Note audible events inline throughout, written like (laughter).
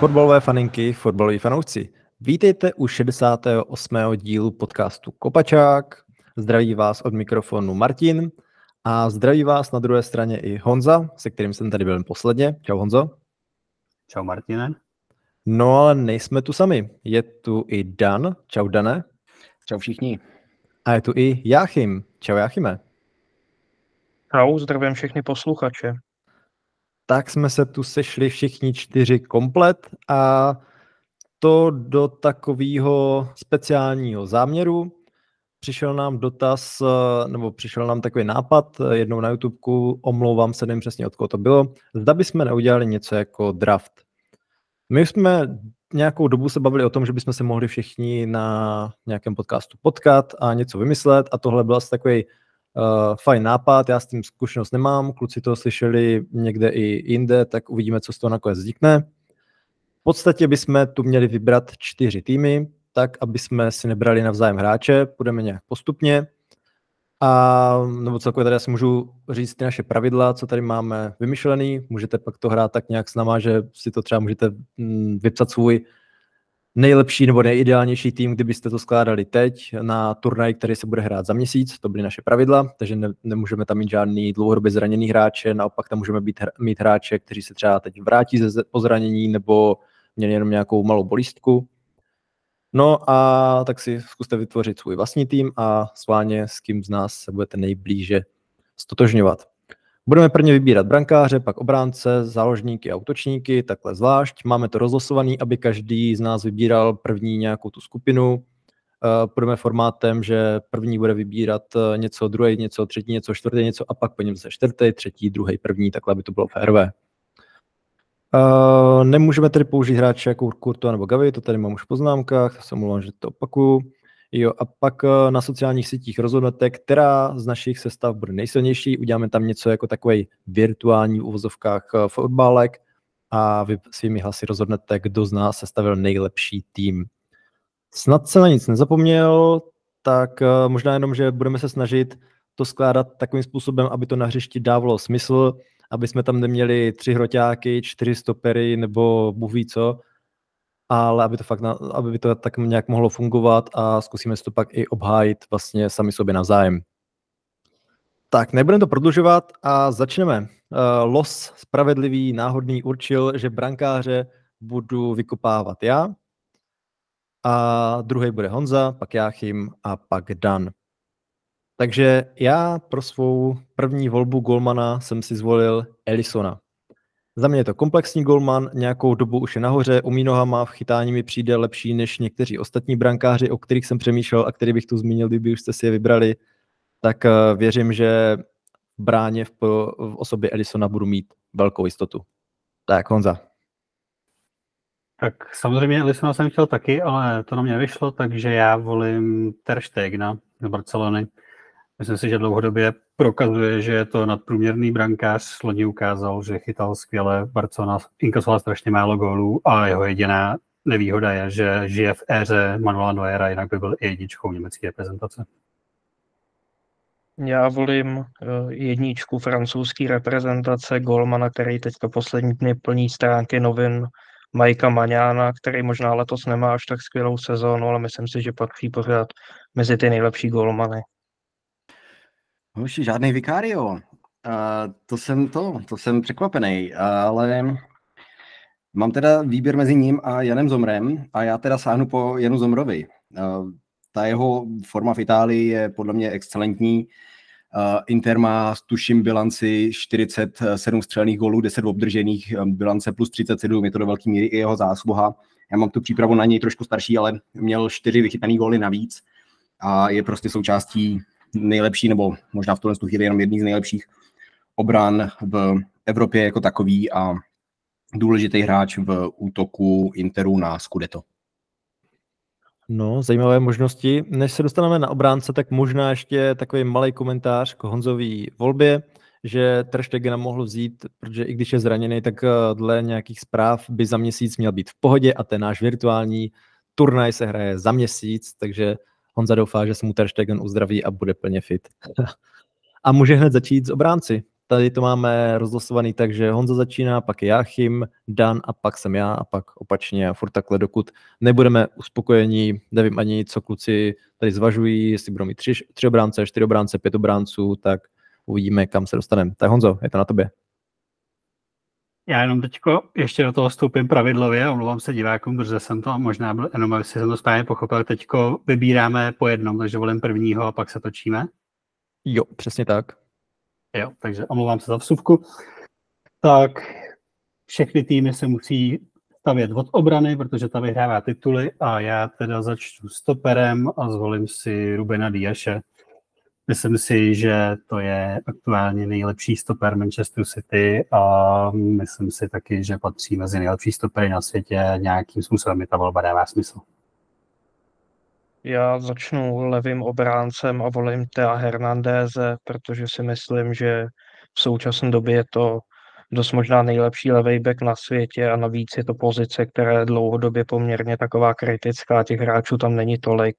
Fotbalové faninky, fotbaloví fanoušci. Vítejte u 68. dílu podcastu Kopačák. Zdraví vás od mikrofonu Martin a zdraví vás na druhé straně i Honza, se kterým jsem tady byl posledně. Čau Honzo. Čau Martine. No ale nejsme tu sami. Je tu i Dan. Čau Dane. Čau všichni. A je tu i Jáchym. Čau Jáchyme. Čau, zdravím všechny posluchače. Tak jsme se tu sešli všichni čtyři komplet a to do takového speciálního záměru. Přišel nám dotaz, nebo přišel nám takový nápad jednou na YouTube, omlouvám se, nevím přesně od koho to bylo, zda bychom neudělali něco jako draft. My jsme nějakou dobu se bavili o tom, že bychom se mohli všichni na nějakém podcastu potkat a něco vymyslet a tohle byl asi takový uh, fajn nápad, já s tím zkušenost nemám, kluci to slyšeli někde i jinde, tak uvidíme, co z toho nakonec vznikne. V podstatě bychom tu měli vybrat čtyři týmy, tak, aby jsme si nebrali navzájem hráče, půjdeme nějak postupně. A nebo celkově tady asi můžu říct ty naše pravidla, co tady máme vymyšlený. Můžete pak to hrát tak nějak s náma, že si to třeba můžete mm, vypsat svůj nejlepší nebo nejideálnější tým, kdybyste to skládali teď na turnaj, který se bude hrát za měsíc, to byly naše pravidla, takže ne, nemůžeme tam mít žádný dlouhodobě zraněný hráče, naopak tam můžeme být, mít hráče, kteří se třeba teď vrátí ze, po zranění nebo měli jenom nějakou malou bolístku. No a tak si zkuste vytvořit svůj vlastní tým a sváně s kým z nás se budete nejblíže stotožňovat. Budeme prvně vybírat brankáře, pak obránce, záložníky a útočníky, takhle zvlášť. Máme to rozlosovaný, aby každý z nás vybíral první nějakou tu skupinu. Eh, půjdeme formátem, že první bude vybírat eh, něco, druhý něco, třetí něco, čtvrtý něco a pak po něm se čtvrtý, třetí, druhý, první, takhle by to bylo férové. Uh, nemůžeme tedy použít hráče jako Kurto nebo Gavi, to tady mám už v poznámkách, to se omlouvám, že to opakuju. Jo, a pak uh, na sociálních sítích rozhodnete, která z našich sestav bude nejsilnější, uděláme tam něco jako takový virtuální v uvozovkách uh, fotbalek a vy svými hlasy rozhodnete, kdo z nás sestavil nejlepší tým. Snad se na nic nezapomněl, tak uh, možná jenom, že budeme se snažit to skládat takovým způsobem, aby to na hřišti dávalo smysl, aby jsme tam neměli tři hroťáky, čtyři stopery nebo bůh ví co, ale aby to fakt, na, aby to tak nějak mohlo fungovat a zkusíme si to pak i obhájit vlastně sami sobě navzájem. Tak, nebudeme to prodlužovat a začneme. Uh, los spravedlivý, náhodný určil, že brankáře budu vykopávat já a druhý bude Honza, pak Jáchym a pak Dan. Takže já pro svou první volbu golmana jsem si zvolil Elisona. Za mě je to komplexní golman, nějakou dobu už je nahoře, umí nohama, v chytání mi přijde lepší než někteří ostatní brankáři, o kterých jsem přemýšlel a který bych tu zmínil, kdyby už jste si je vybrali. Tak uh, věřím, že v bráně v, osobě Elisona budu mít velkou jistotu. Tak, Honza. Tak samozřejmě Elisona jsem chtěl taky, ale to na mě vyšlo, takže já volím Ter Stegna z Barcelony. Myslím si, že dlouhodobě prokazuje, že je to nadprůměrný brankář. Loni ukázal, že chytal skvěle. Barcelona inkasoval strašně málo gólů a jeho jediná nevýhoda je, že žije v éře Manuela Neuera, jinak by byl i jedničkou německé reprezentace. Já volím eh, jedničku francouzské reprezentace, golmana, který teďka poslední dny plní stránky novin Majka Maňána, který možná letos nemá až tak skvělou sezónu, ale myslím si, že patří pořád mezi ty nejlepší golmany. Hoši, žádný vikário. Uh, to jsem to, to jsem překvapený, ale mám teda výběr mezi ním a Janem Zomrem a já teda sáhnu po Janu Zomrovi. Uh, ta jeho forma v Itálii je podle mě excelentní. Uh, Inter má, tuším, bilanci 47 střelných gólů, 10 obdržených, bilance plus 37, je to do velké míry i jeho zásluha. Já mám tu přípravu na něj trošku starší, ale měl 4 vychytané góly navíc a je prostě součástí nejlepší, nebo možná v tuhle chvíli jenom jedný z nejlepších obran v Evropě jako takový a důležitý hráč v útoku Interu na Scudetto. No, zajímavé možnosti. Než se dostaneme na obránce, tak možná ještě takový malý komentář k Honzový volbě, že Ter mohl vzít, protože i když je zraněný, tak eh, dle nějakých zpráv by za měsíc měl být v pohodě a ten náš virtuální turnaj se hraje za měsíc, takže Honza doufá, že se mu Ter Stegen uzdraví a bude plně fit. (laughs) a může hned začít s obránci. tady to máme rozlosovaný tak, že Honza začíná, pak je Jáchym, Dan a pak jsem já a pak opačně a furt takhle, dokud nebudeme uspokojení, nevím ani co kluci tady zvažují, jestli budou mít tři, tři obránce, čtyři obránce, pět obránců, tak uvidíme, kam se dostaneme. Tak Honzo, je to na tobě. Já jenom teď ještě do toho vstoupím pravidlově, omlouvám se divákům, protože jsem to možná byl, jenom jestli jsem to správně pochopil, teď vybíráme po jednom, takže volím prvního a pak se točíme. Jo, přesně tak. Jo, takže omlouvám se za vsuvku. Tak všechny týmy se musí stavět od obrany, protože ta vyhrává tituly a já teda začnu stoperem a zvolím si Rubena Diaše. Myslím si, že to je aktuálně nejlepší stoper Manchester City a myslím si taky, že patří mezi nejlepší stopery na světě. Nějakým způsobem mi ta volba dává smysl. Já začnu levým obráncem a volím Tea Hernandéze, protože si myslím, že v současné době je to dost možná nejlepší levý back na světě a navíc je to pozice, která je dlouhodobě poměrně taková kritická, těch hráčů tam není tolik,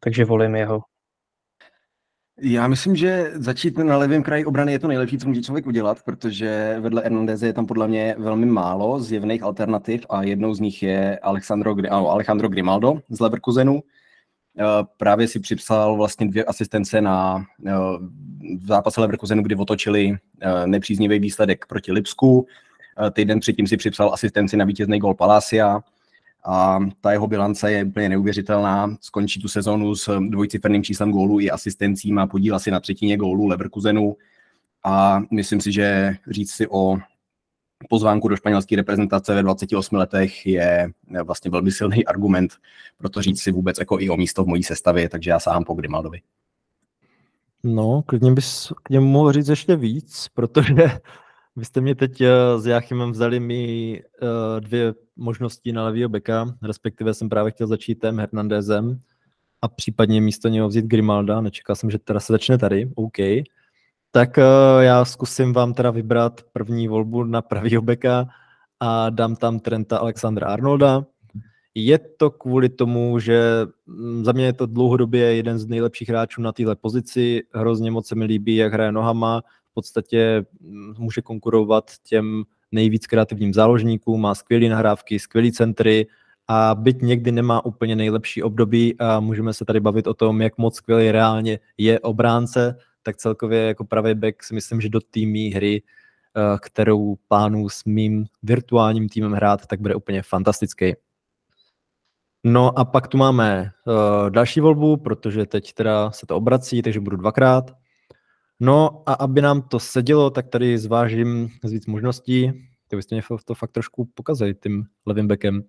takže volím jeho. Já myslím, že začít na levém kraji obrany je to nejlepší, co může člověk udělat, protože vedle Hernandeze je tam podle mě velmi málo zjevných alternativ a jednou z nich je Alexandro, Alejandro Grimaldo z Leverkusenu, Eh, právě si připsal vlastně dvě asistence na eh, zápase Leverkusenu, kdy otočili eh, nepříznivý výsledek proti Lipsku. Týden předtím si připsal asistenci na vítězný gol Palacia a ta jeho bilance je úplně neuvěřitelná. Skončí tu sezonu s dvojciferným číslem gólů i asistencí, má podíl asi na třetině gólů Leverkusenu a myslím si, že říct si o pozvánku do španělské reprezentace ve 28 letech je vlastně velmi silný argument pro to říct si vůbec jako i o místo v mojí sestavě, takže já sáhám po Grimaldovi. No, klidně bys k němu mohl říct ještě víc, protože vy jste mě teď eh, s Jáchymem vzali mi eh, dvě možnosti na levýho beka, respektive jsem právě chtěl začít tém Hernandezem a případně místo něho vzít Grimalda, nečekal jsem, že teda se začne tady, OK. Tak uh, já zkusím vám teda vybrat první volbu na pravýho beka a dám tam Trenta Alexandra Arnolda. Je to kvůli tomu, že mm, za mě je to dlouhodobě jeden z nejlepších hráčů na této pozici. Hrozně moc se mi líbí, jak hraje nohama. V podstatě mm, může konkurovat těm nejvíc kreativním záložníkům, má skvělé nahrávky, skvělé centry a byť někdy nemá úplně nejlepší období a můžeme se tady bavit o tom, jak moc skvělý reálně je obránce, tak celkově jako pravý back si myslím, že do týmí hry, eh, kterou plánu s mým virtuálním týmem hrát, tak bude úplně fantastický. No a pak tu máme uh, další volbu, protože teď teda se to obrací, takže budu dvakrát. No a aby nám to sedělo, tak tady zvážím z víc možností. To byste mě to fakt trošku pokazali tím levým backem.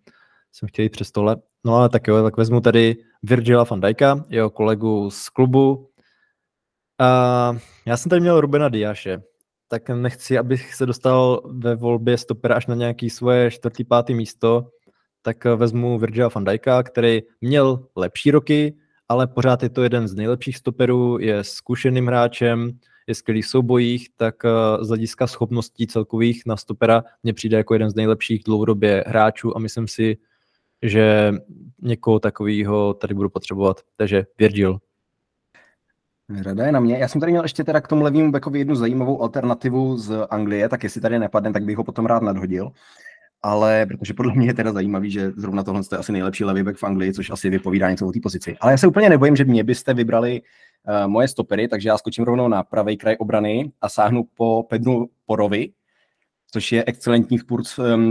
Jsem chtěl jít přes tohle. No ale tak jo, tak vezmu tady Virgila van Dijka, jeho kolegu z klubu, Uh, já jsem tady měl Rubena Diaše, tak nechci, abych se dostal ve volbě stopera až na nějaký svoje čtvrtý, pátý místo, tak vezmu Virgila van Dijka, který měl lepší roky, ale pořád je to jeden z nejlepších stoperů, je zkušeným hráčem, je skvělý v soubojích, tak z hlediska schopností celkových na stopera mě přijde jako jeden z nejlepších dlouhodobě hráčů a myslím si, že někoho takového tady budu potřebovat. Takže Virgil. Rada je na mě. Já jsem tady měl ještě teda k tomu levnímu backovi jednu zajímavou alternativu z Anglie, tak jestli tady nepadne, tak bych ho potom rád nadhodil. Ale protože podle mě je teda zajímavý, že zrovna tohle je asi nejlepší levý back v Anglii, což asi vypovídá něco o té pozici. Ale já se úplně nebojím, že mě byste vybrali uh, moje stopery, takže já skočím rovnou na pravý kraj obrany a sáhnu po Pedru Porovi, což je excelentní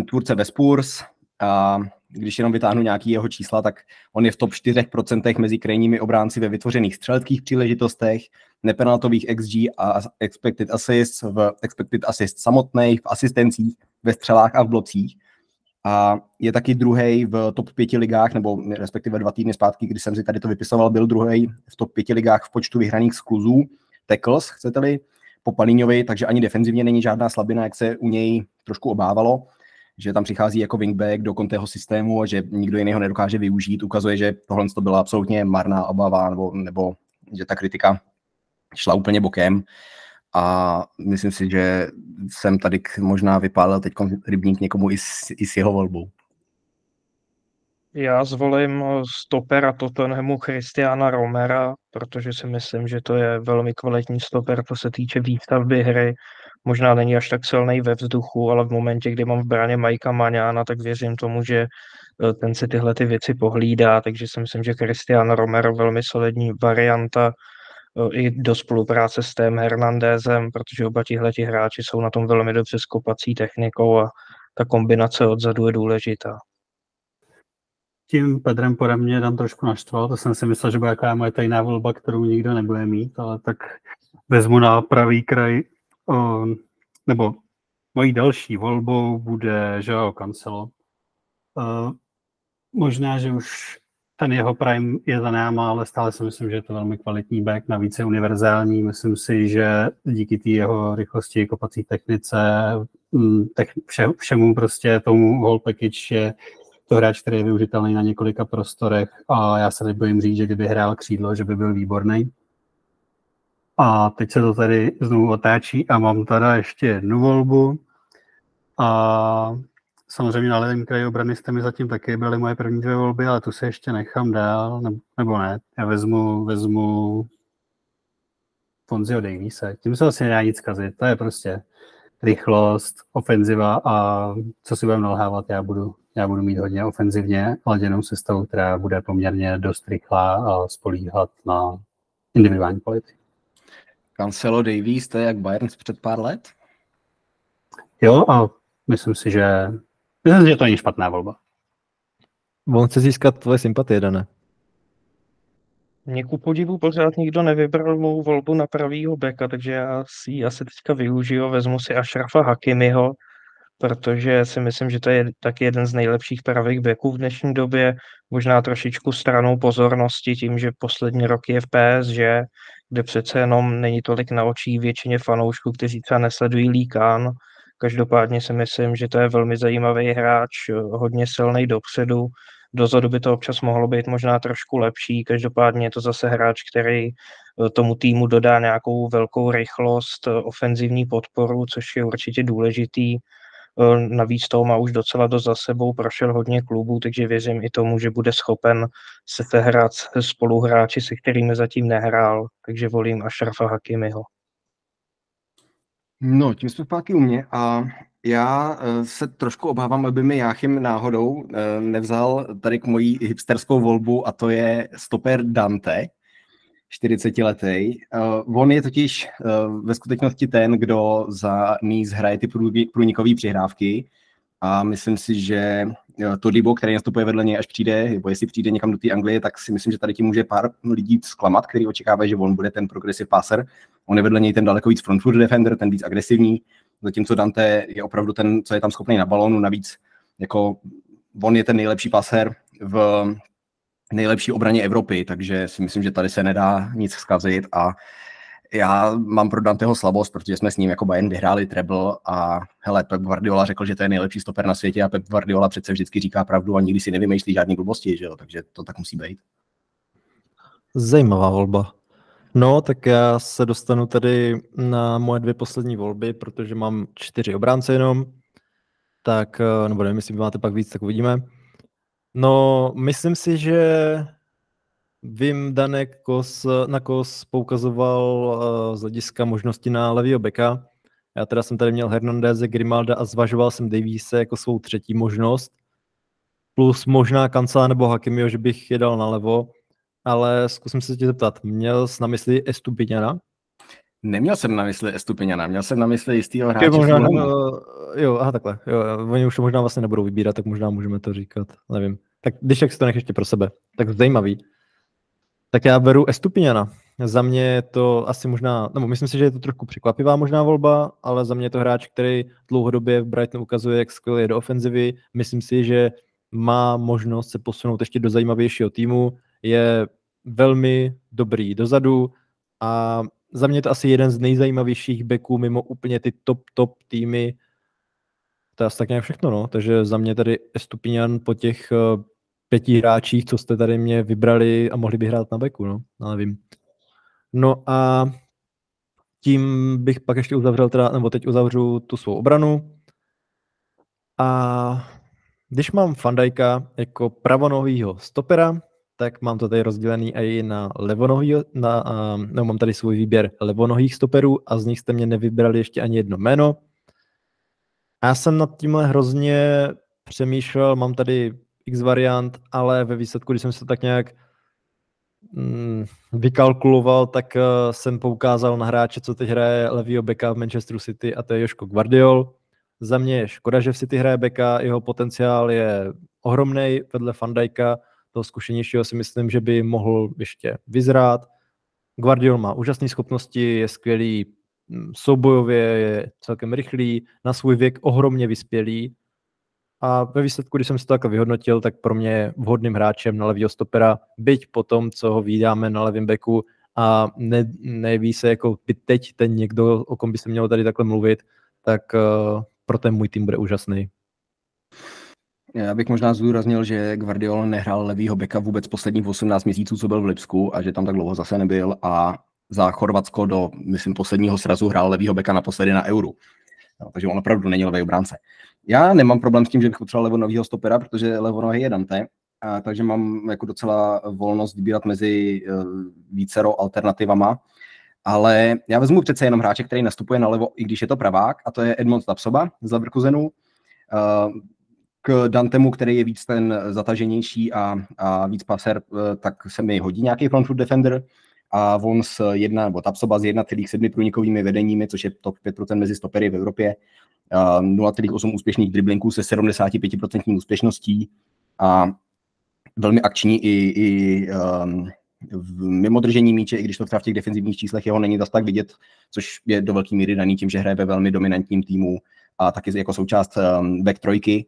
tvůrce ve Spurs, a když jenom vytáhnu nějaký jeho čísla, tak on je v top 4% mezi krajními obránci ve vytvořených střeleckých příležitostech, nepenaltových XG a expected assists, v expected assist samotných, v asistencích, ve střelách a v blocích. A je taky druhý v top 5 ligách, nebo respektive dva týdny zpátky, kdy jsem si tady to vypisoval, byl druhý v top 5 ligách v počtu vyhraných skluzů, tackles, chcete-li, po Palíňovi, takže ani defenzivně není žádná slabina, jak se u něj trošku obávalo že tam přichází jako wingback do kontého systému a že nikdo jiný ho nedokáže využít. Ukazuje, že tohle to byla absolutně marná obava, nebo, nebo že ta kritika šla úplně bokem. A myslím si, že jsem tady možná vypálil teď rybník někomu i s, i s jeho volbou. Já zvolím stopera Tottenhamu Christiana Romera, protože si myslím, že to je velmi kvalitní stoper, co se týče výstavby hry možná není až tak silný ve vzduchu, ale v momentě, kdy mám v bráně Majka Maňána, tak věřím tomu, že eh, ten si tyhle ty věci pohlídá, takže si myslím, že Cristiano Romero velmi solidní varianta eh, i do spolupráce s Tém Hernandezem, protože oba tihleti hráči jsou na tom velmi dobře s kopací technikou a ta kombinace odzadu je důležitá. Tím Pedrem pode mě tam trošku naštval, to jsem si myslel, že bude jaká moje tajná volba, kterou nikdo nebude mít, ale tak vezmu na pravý kraj, nebo mojí další volbou bude Joao Cancelo. Možná, že už ten jeho prime je za náma, ale stále si myslím, že je to velmi kvalitní back, navíc je univerzální. Myslím si, že díky té jeho rychlosti, kopací technice, mm, vše, všemu prostě tomu whole package je to hráč, který je využitelný na několika prostorech a já se nebojím říct, že kdyby hrál křídlo, že by byl výborný. A teď se to tady znovu otáčí a mám teda ještě jednu volbu. A samozřejmě na levém kraji obrany jste mi zatím taky byly moje první dvě volby, ale tu se ještě nechám dál, nebo ne. Já vezmu, vezmu Fonzio Daviese. Tím se asi nedá nic kazit. To je prostě rychlost, ofenziva a co si budeme nalhávat, já budu, já budu mít hodně ofenzivně laděnou sestavu, která bude poměrně dost rychlá a spolíhat na individuální kvality. Cancelo Davies, to je jak Bayern před pár let? Jo, a myslím si, že, myslím, že to není špatná volba. On chce získat tvoje sympatie, Dane. Mě ku podivu pořád nikdo nevybral mou volbu na pravýho beka, takže já si ji asi teďka využiju, vezmu si Ašrafa Hakimiho, protože si myslím, že to je taky jeden z nejlepších pravých beků v dnešní době, možná trošičku stranou pozornosti tím, že poslední roky je v PSG, kde přece jenom není tolik na očí většině fanoušků, kteří třeba nesledují líkán. Každopádně si myslím, že to je velmi zajímavý hráč, hodně silný dopředu, dozadu by to občas mohlo být možná trošku lepší, každopádně je to zase hráč, který eh, tomu týmu dodá nějakou velkou rychlost, eh, ofenzivní podporu, což je určitě důležitý. Eh, navíc toho má už docela dost za sebou, prošel hodně klubů, takže věřím i tomu, že bude schopen se sehrát spoluhráči, se kterými zatím nehrál, takže volím Ašrafa Hakimiho. No, tím jsme zpátky u mě a já eh, se trošku obávám, aby mi Jáchym náhodou eh, nevzal tady k mojí hipsterskou volbu a to je stoper Dante, 40-letý. Uh, on je totiž ve skutečnosti ten, kdo za Nice hraje ty průnikové přihrávky a myslím si, že to Dibo, který nastupuje vedle něj, až přijde, nebo jestli přijde někam do té Anglie, tak si myslím, že tady ti může pár lidí zklamat, který očekávají, že on bude ten progressive passer. On je vedle něj ten daleko víc front foot defender, ten víc agresivní, zatímco Dante je opravdu ten, co je tam schopný na balónu, navíc jako on je ten nejlepší paser v nejlepší obraně Evropy, takže si myslím, že tady se nedá nic zkazit a já mám pro Danteho slabost, protože jsme s ním jako Bayern vyhráli treble a hele, Pep Guardiola řekl, že to je nejlepší stoper na světě a Pep Guardiola přece vždycky říká pravdu a nikdy si nevymýšlí žádný blbosti, že jo? takže to tak musí být. Zajímavá volba. No, tak já se dostanu tady na moje dvě poslední volby, protože mám čtyři obránce jenom. Tak, eh, nebo nevím, jestli máte pak víc, tak uvidíme. No, myslím si, že vím, Danek Kos, na Kos poukazoval uh, z hlediska možnosti na levýho beka. Já teda jsem tady měl Hernandeze, Grimalda a zvažoval jsem Daviese jako svou třetí možnost. Plus možná Kancela nebo Hakimio, že bych je dal na levo ale zkusím se tě zeptat, měl jsi na mysli Estupiňana? Neměl jsem na mysli Estupiňana, měl jsem na mysli jistýho hráče. Možná, uh, jo, aha, takhle. Jo, oni už to možná vlastně nebudou vybírat, tak možná můžeme to říkat, nevím. Tak když tak si to nech ještě pro sebe. Tak zajímavý. Tak já beru Estupiňana. Za mě je to asi možná, nebo myslím si, že je to trošku překvapivá možná volba, ale za mě je to hráč, který dlouhodobě v Brightonu ukazuje, jak skvěle je do ofenzivy. Myslím si, že má možnost se posunout ještě do zajímavějšího týmu je velmi dobrý dozadu a za mě to asi jeden z nejzajímavějších backů mimo úplně ty top, top týmy. To je asi tak nějak všechno, no. Takže za mě tady Estupinian po těch uh, pěti hráčích, co jste tady mě vybrali a mohli by hrát na beku, no. no nevím. No a tím bych pak ještě uzavřel teda, nebo teď uzavřu tu svou obranu. A když mám Fandajka jako pravonovýho stopera, tak mám to tady rozdělený i na levonohý, na, no, mám tady svůj výběr levonohých stoperů a z nich jste mě nevybrali ještě ani jedno jméno. A já jsem nad tímhle hrozně přemýšlel, mám tady x variant, ale ve výsledku, když jsem se tak nějak mm, vykalkuloval, tak uh, jsem poukázal na hráče, co teď hraje levýho beka v Manchesteru City a to je Joško Guardiol. Za mě je škoda, že v City hraje beka, jeho potenciál je ohromný vedle Fandajka, toho zkušenějšího si myslím, že by mohl ještě vyzrát. Guardiol má úžasné schopnosti, je skvělý mm, soubojově, je celkem rychlý, na svůj věk ohromně vyspělý a ve výsledku, když jsem si to takhle vyhodnotil, tak pro mě je vhodným hráčem na levýho stopera, byť po tom, co ho vydáme na levém beku a ne, neví se jako by teď ten někdo, o kom by se mělo tady takhle mluvit, tak uh, pro ten můj tým bude úžasný. Já bych možná zdůraznil, že Guardiola nehrál levýho beka vůbec posledních 18 měsíců, co byl v Lipsku a že tam tak dlouho zase nebyl a za Chorvatsko do, myslím, posledního srazu hrál levýho beka naposledy na Euru. No, takže on opravdu není levý obránce. Já nemám problém s tím, že bych potřeboval levonovýho stopera, protože levonohý je Dante, a takže mám jako docela volnost vybírat mezi uh, vícero alternativama. Ale já vezmu přece jenom hráče, který nastupuje na levo, i když je to pravák, a to je Edmond Tapsoba z Leverkusenu. Uh, k Dantemu, který je víc ten zataženější a, a víc paser, uh, tak se mi hodí nějaký front foot defender. A on s jedna, nebo Tapsoba s 1,7 průnikovými vedeními, což je top 5% mezi stopery v Evropě, 0,8 úspěšných driblinků se 75% úspěšností a velmi akční i, i um, v mimo držení míče, i když to třeba v těch defenzivních číslech jeho není zas tak vidět, což je do velké míry daný tím, že hraje ve velmi dominantním týmu a taky jako součást um, back trojky,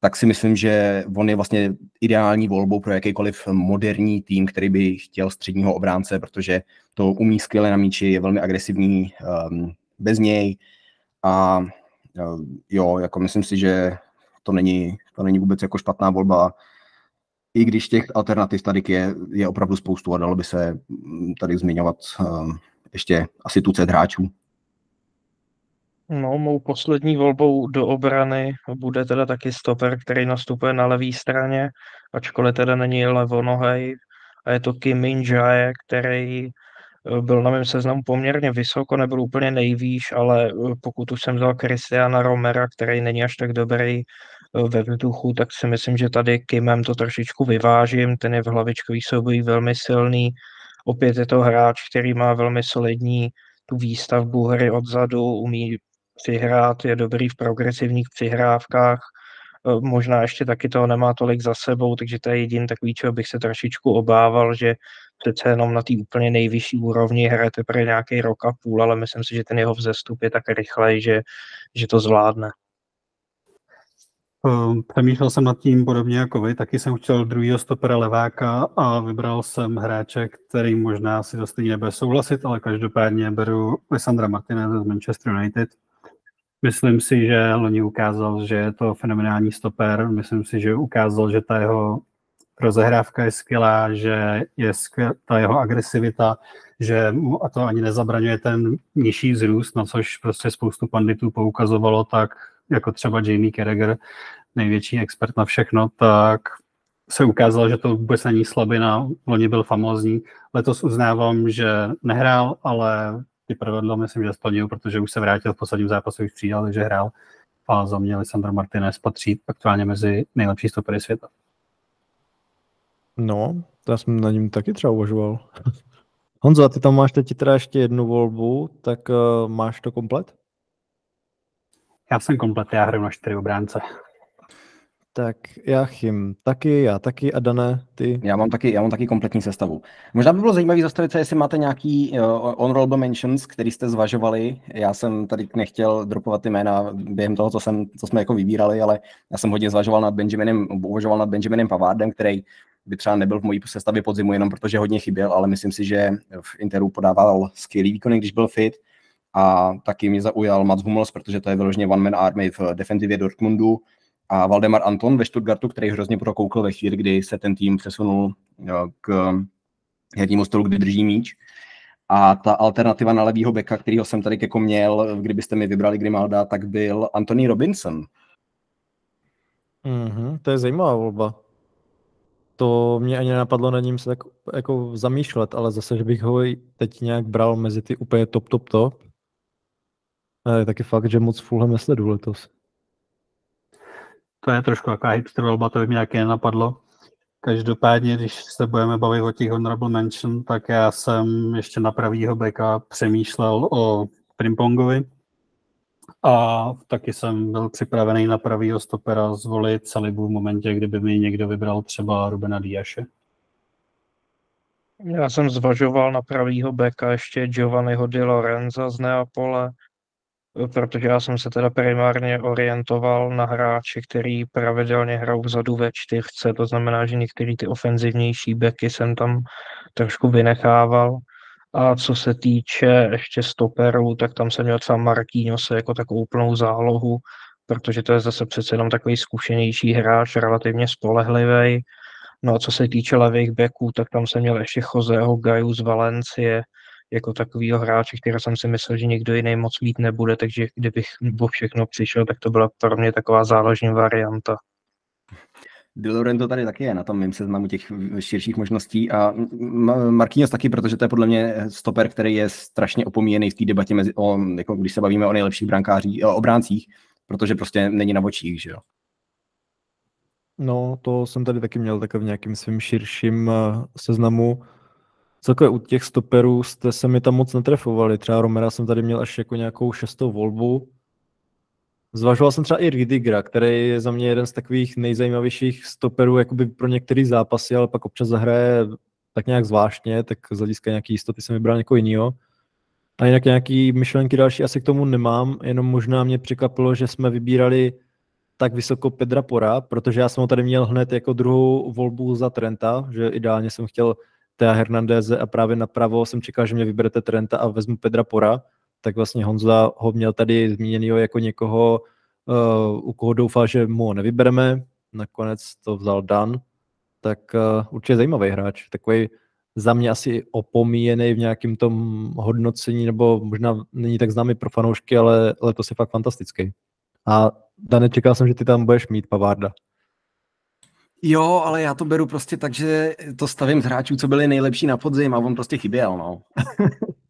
tak si myslím, že on je vlastně ideální volbou pro jakýkoliv moderní tým, který by chtěl středního obránce, protože to umí skvěle na míči, je velmi agresivní um, bez něj a jo, jako myslím si, že to není, to není vůbec jako špatná volba, i když těch alternativ tady je, je opravdu spoustu a dalo by se mm, tady zmiňovat um, ještě asi tucet hráčů. No, mou poslední volbou do obrany bude teda taky stoper, který nastupuje na levé straně, ačkoliv teda není levonohej, a je to Kim Min který Eh, byl na mém seznamu poměrně vysoko, nebyl úplně nejvýš, ale eh, pokud už jsem vzal Kristiana Romera, který není až tak dobrý eh, ve vzduchu, tak si myslím, že tady Kimem to trošičku vyvážím. Ten je v hlavičkový souboji velmi silný. Opět je to hráč, který má velmi solidní tu výstavbu hry odzadu, umí přihrát, je dobrý v progresivních přihrávkách, možná ještě taky toho nemá tolik za sebou, takže to je jediný takový, čeho bych se trošičku obával, že přece jenom na té úplně nejvyšší úrovni hraje teprve nějaký rok a půl, ale myslím si, že ten jeho vzestup je tak rychlej, že, že to zvládne. Ehm, přemýšlel jsem nad tím podobně jako vy, taky jsem chtěl druhého stopera leváka a vybral jsem hráče, který možná si to stejně nebude souhlasit, ale každopádně beru Alessandra Martinez z Manchester United. Myslím si, že loni ukázal, že je to fenomenální stoper. Myslím si, že ukázal, že ta jeho rozehrávka je skvělá, že je skvěl, ta jeho agresivita, že mu a to ani nezabraňuje ten nižší vzrůst, na což prostě spoustu panditů poukazovalo, tak jako třeba Jamie Carragher, největší expert na všechno, tak se ukázalo, že to vůbec není slabina, loni byl famózní. Letos uznávám, že nehrál, ale ty pravidla myslím, že splnil, protože už se vrátil v posledním zápasu, už přijal, takže hrál. A za mě Alessandro Martinez patří aktuálně mezi nejlepší stopery světa. No, já jsem na ním taky třeba uvažoval. (laughs) Honzo, a ty tam máš teď teda ještě jednu volbu, tak uh, máš to komplet? Já jsem komplet, já hraju na čtyři obránce. Tak já chym taky, já taky a Dané, ty? Já mám taky, já mám taky kompletní sestavu. Možná by bylo zajímavé zastavit se, jestli máte nějaký uh, honorable mentions, který jste zvažovali. Já jsem tady nechtěl dropovat jména během toho, co, jsem, co jsme jako vybírali, ale já jsem hodně zvažoval nad Benjaminem, uvažoval nad Benjaminem Pavardem, který by třeba nebyl v mojí sestavě podzimu jenom protože hodně chyběl, ale myslím si, že v Interu podával skvělý výkony, když byl fit. A taky mě zaujal Mats Hummels, protože to je vyloženě one-man army v defenzivě Dortmundu. A Valdemar Anton ve Stuttgartu, který hrozně prokoukl ve chvíli, kdy se ten tým přesunul eh, k hernímu stolu, kdy drží míč. A ta alternativa na levýho beka, kterýho jsem tady jako měl, kdybyste mi vybrali Grimalda, tak byl Anthony Robinson. Mm-hmm, to je zajímavá volba. to mě ani nenapadlo na ním se tak jako zamýšlet, ale zase, že bych ho teď nějak bral mezi ty úplně top, top, top. Je taky fakt, že moc Fulham nesledu letos. To je trošku jaká hipster volba, to by mě nějaké nenapadlo. Každopádně, když se budeme bavit o těch honorable mention, tak já jsem ještě na pravýho beka přemýšlel o Primpongovi, a taky jsem byl připravený na pravýho stopera zvolit Salibu v momentě, kdyby mi někdo vybral třeba Rubena Diaše. Já jsem zvažoval na pravýho beka ještě Giovanniho Di Lorenza z Neapole, protože já jsem se teda primárně orientoval na hráče, který pravidelně hrajou vzadu ve čtyřce, to znamená, že některé ty ofenzivnější beky jsem tam trošku vynechával. A co se týče ještě stoperů, tak tam jsem měl třeba Marquinhos jako takovou úplnou zálohu, protože to je zase přece jenom takový zkušenější hráč, relativně spolehlivý. No a co se týče levých backů, tak tam jsem měl ještě Joseho Gaju z Valencie, jako takovýho hráče, který jsem si myslel, že nikdo jiný moc mít nebude, takže kdybych o všechno přišel, tak to byla pro mě taková záložní varianta. Di Lorenzo tady taky je na tom mým seznamu těch širších možností a Marquinhos taky, protože to je podle mě stoper, který je strašně opomíjený v té debatě, mezi, o, jako když se bavíme o nejlepších brankářích, o obráncích, protože prostě není na očích, že jo. No, to jsem tady taky měl takové v nějakým svým širším eh, seznamu. Celkově u těch stoperů jste se mi tam moc netrefovali. Třeba Romera jsem tady měl až jako nějakou šestou volbu, Zvažoval jsem třeba i Ridigera, který je za mě jeden z takových nejzajímavějších stoperů jakoby pro některé zápasy, ale pak občas zahraje tak nějak zvláštně, tak z hlediska nějaký jistoty jsem vybral někoho jiného. A jinak nějaký myšlenky další asi k tomu nemám, jenom možná mě překvapilo, že jsme vybírali tak vysoko Pedra Pora, protože já jsem ho tady měl hned jako druhou volbu za Trenta, že ideálně jsem chtěl Tea Hernandeze a právě napravo jsem čekal, že mě vyberete Trenta a vezmu Pedra Pora, tak vlastně Honza ho měl tady zmíněnýho jako někoho, uh, u koho doufal, že mu ho nevybereme, nakonec to vzal Dan, tak uh, určitě zajímavý hráč, takový za mě asi opomíjený v nějakém tom hodnocení, nebo možná není tak známý pro fanoušky, ale letos je fakt fantastický. A Dane, čekal jsem, že ty tam budeš mít Pavárda. Jo, ale já to beru prostě tak, že to stavím z hráčů, co byli nejlepší na podzim a on prostě chyběl, no. (laughs)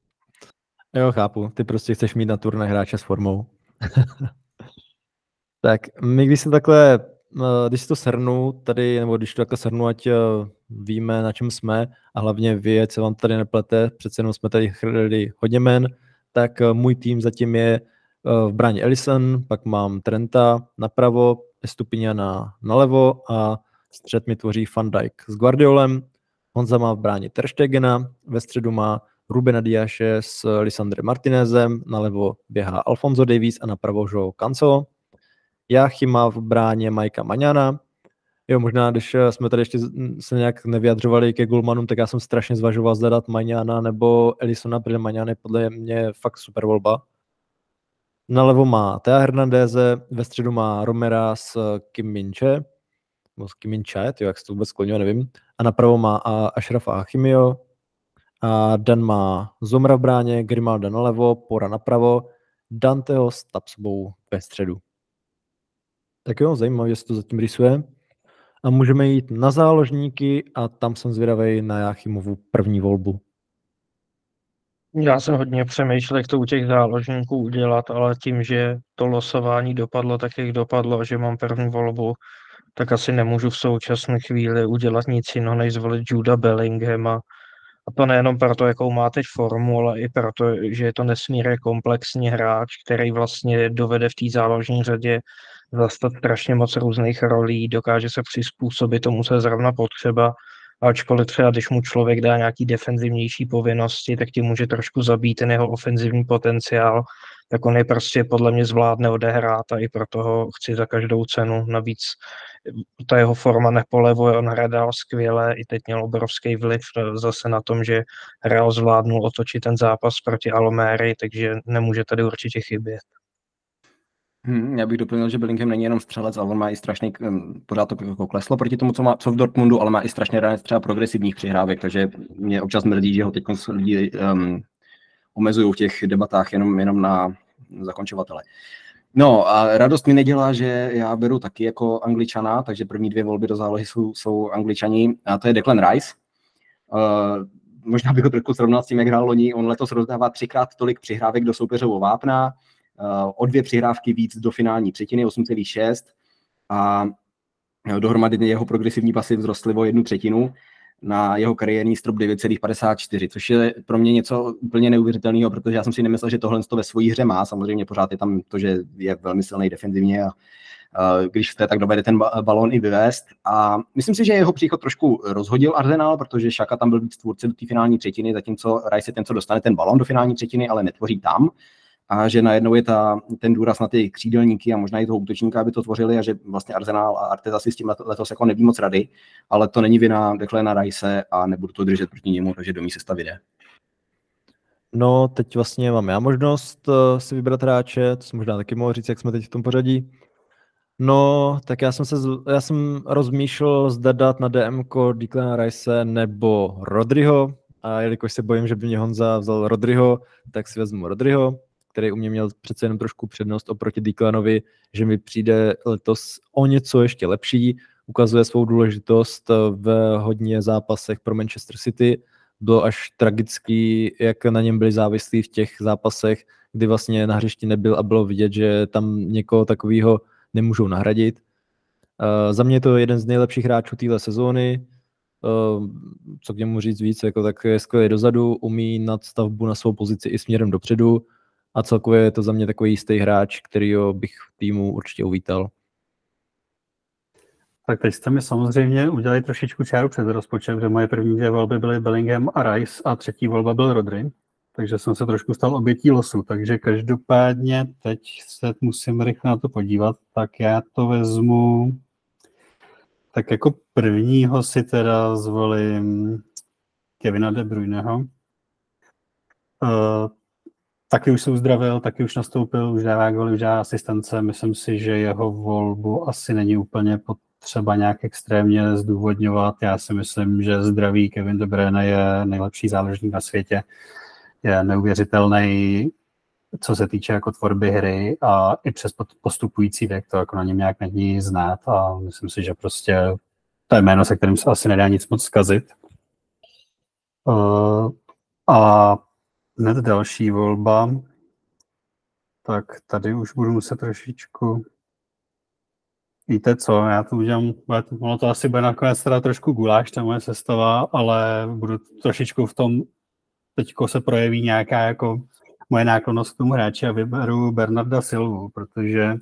Jo, chápu. Ty prostě chceš mít na turné hráče s formou. (laughs) tak my když se takhle, eh, když si to shrnu tady, nebo když to takhle shrnu, ať eh, víme, na čem jsme a hlavně vy, se vám tady neplete, přece jenom jsme tady chrlili hodně men, tak eh, můj tým zatím je v bráně Ellison, pak mám Trenta napravo, Estupiniana nalevo a střed mi tvoří Van Dijk s Guardiolem, Honza má v bráně Terstegena, ve středu má Rubena Diaše s Lisandrem Martinezem, nalevo běhá Alfonso Davies a napravo Joe Cancelo. Jáchyma v bráně Majka Maňana. Jo, možná, když jsme tady ještě se nějak nevyjadřovali ke Gulmanům, tak já jsem strašně zvažoval zadat Maňana nebo Elisona, protože Maňan je podle mě fakt super volba. Nalevo má Thea Hernandeze, ve středu má Romera s Kim Minche, Kim Minche, jak se to vůbec sklonilo, nevím. A napravo má Ashrafa Achimio, a Dan má Zomra v bráně, Grimalda nalevo, Pora napravo, Danteho s Tapsbou ve středu. Tak jo, zajímavé, jestli to zatím rysuje. A můžeme jít na záložníky a tam jsem zvědavý na Jáchymovu první volbu. Já jsem hodně přemýšlel, jak to u těch záložníků udělat, ale tím, že to losování dopadlo tak, jak dopadlo, že mám první volbu, tak asi nemůžu v současné chvíli udělat nic jiného, než zvolit Juda Bellinghama, a to nejenom proto, jakou má teď formu, ale i proto, že je to nesmírně komplexní hráč, který vlastně dovede v té záložní řadě zastat strašně moc různých rolí, dokáže se přizpůsobit tomu, co je zrovna potřeba, ačkoliv třeba, když mu člověk dá nějaký defenzivnější povinnosti, tak ti může trošku zabít ten jeho ofenzivní potenciál, tak on je prostě podle mě zvládne odehrát a i proto ho chci za každou cenu. Navíc ta jeho forma nepolevuje, on hledal skvěle, i teď měl obrovský vliv zase na tom, že Real zvládnul otočit ten zápas proti Aloméry, takže nemůže tady určitě chybět. Hmm, já bych doplnil, že Bellingham není jenom střelec, ale on má i strašný, pořád to jako kleslo proti tomu, co má co v Dortmundu, ale má i strašně rád třeba progresivních přihrávek, takže mě občas mrzí, že ho teď lidi um, omezují v těch debatách jenom, jenom na zakončovatele. No a radost mi nedělá, že já beru taky jako angličana, takže první dvě volby do zálohy jsou, jsou angličani a to je Declan Rice. Uh, možná bych ho trochu srovnal s tím, jak hrál loni. On letos rozdává třikrát tolik přihrávek do soupeřovou vápna, uh, o dvě přihrávky víc do finální třetiny, 8,6 a dohromady jeho progresivní pasy vzrostly o jednu třetinu na jeho kariérní strop 9,54, což je pro mě něco úplně neuvěřitelného, protože já jsem si nemyslel, že tohle to ve své hře má. Samozřejmě pořád je tam to, že je velmi silný defenzivně a když jste tak dovede ten balón i vyvést. A myslím si, že jeho příchod trošku rozhodil Arsenal, protože Šaka tam byl víc tvůrce do té finální třetiny, zatímco Rice je ten, co dostane ten balón do finální třetiny, ale netvoří tam a že najednou je ta, ten důraz na ty křídelníky a možná i toho útočníka, aby to tvořili a že vlastně Arsenal a Arteta si s tím letos jako neví moc rady, ale to není vina Declana Rice a nebudu to držet proti němu, takže do mý sestav jde. No, teď vlastně mám já možnost uh, si vybrat hráče, to jsem možná taky mohl říct, jak jsme teď v tom pořadí. No, tak já jsem se, já jsem rozmýšlel, zda dát na DMK Declana Rice nebo Rodryho, a jelikož se bojím, že by mě Honza vzal Rodryho, tak si vezmu Rodryho který u mě měl přece jenom trošku přednost oproti Declanovi, že mi přijde letos o něco ještě lepší, ukazuje svou důležitost v hodně zápasech pro Manchester City. Bylo až tragický, jak na něm byli závislí v těch zápasech, kdy vlastně na hřišti nebyl a bylo vidět, že tam někoho takového nemůžou nahradit. Uh, za mě je to jeden z nejlepších hráčů téhle sezóny. Uh, co k němu říct víc, jako tak je skvělý dozadu, umí nadstavbu na svou pozici i směrem dopředu a celkově je to za mě takový jistý hráč, který bych týmu určitě uvítal. Tak teď jste mi samozřejmě udělali trošičku čáru před rozpočet, že moje první dvě volby byly Bellingham a Rice a třetí volba byl Rodry, takže jsem se trošku stal obětí losu, takže každopádně teď se musím rychle na to podívat, tak já to vezmu, tak jako prvního si teda zvolím Kevina De Bruyneho. Uh, taky už se uzdravil, taky už nastoupil, už dává goly, už dává asistence. Myslím si, že jeho volbu asi není úplně potřeba nějak extrémně zdůvodňovat. Já si myslím, že zdravý Kevin De Bruyne je nejlepší záležník na světě. Je neuvěřitelný, co se týče jako tvorby hry a i přes postupující věk to jako na něm nějak není znát a myslím si, že prostě to je jméno, se kterým se asi nedá nic moc zkazit. Uh, a hned další volba. Tak tady už budu muset trošičku... Víte co, já to udělám, ono to asi bude nakonec teda trošku guláš, ta moje sestava, ale budu trošičku v tom, teďko se projeví nějaká jako moje náklonost k tomu hráči a vyberu Bernarda Silvu, protože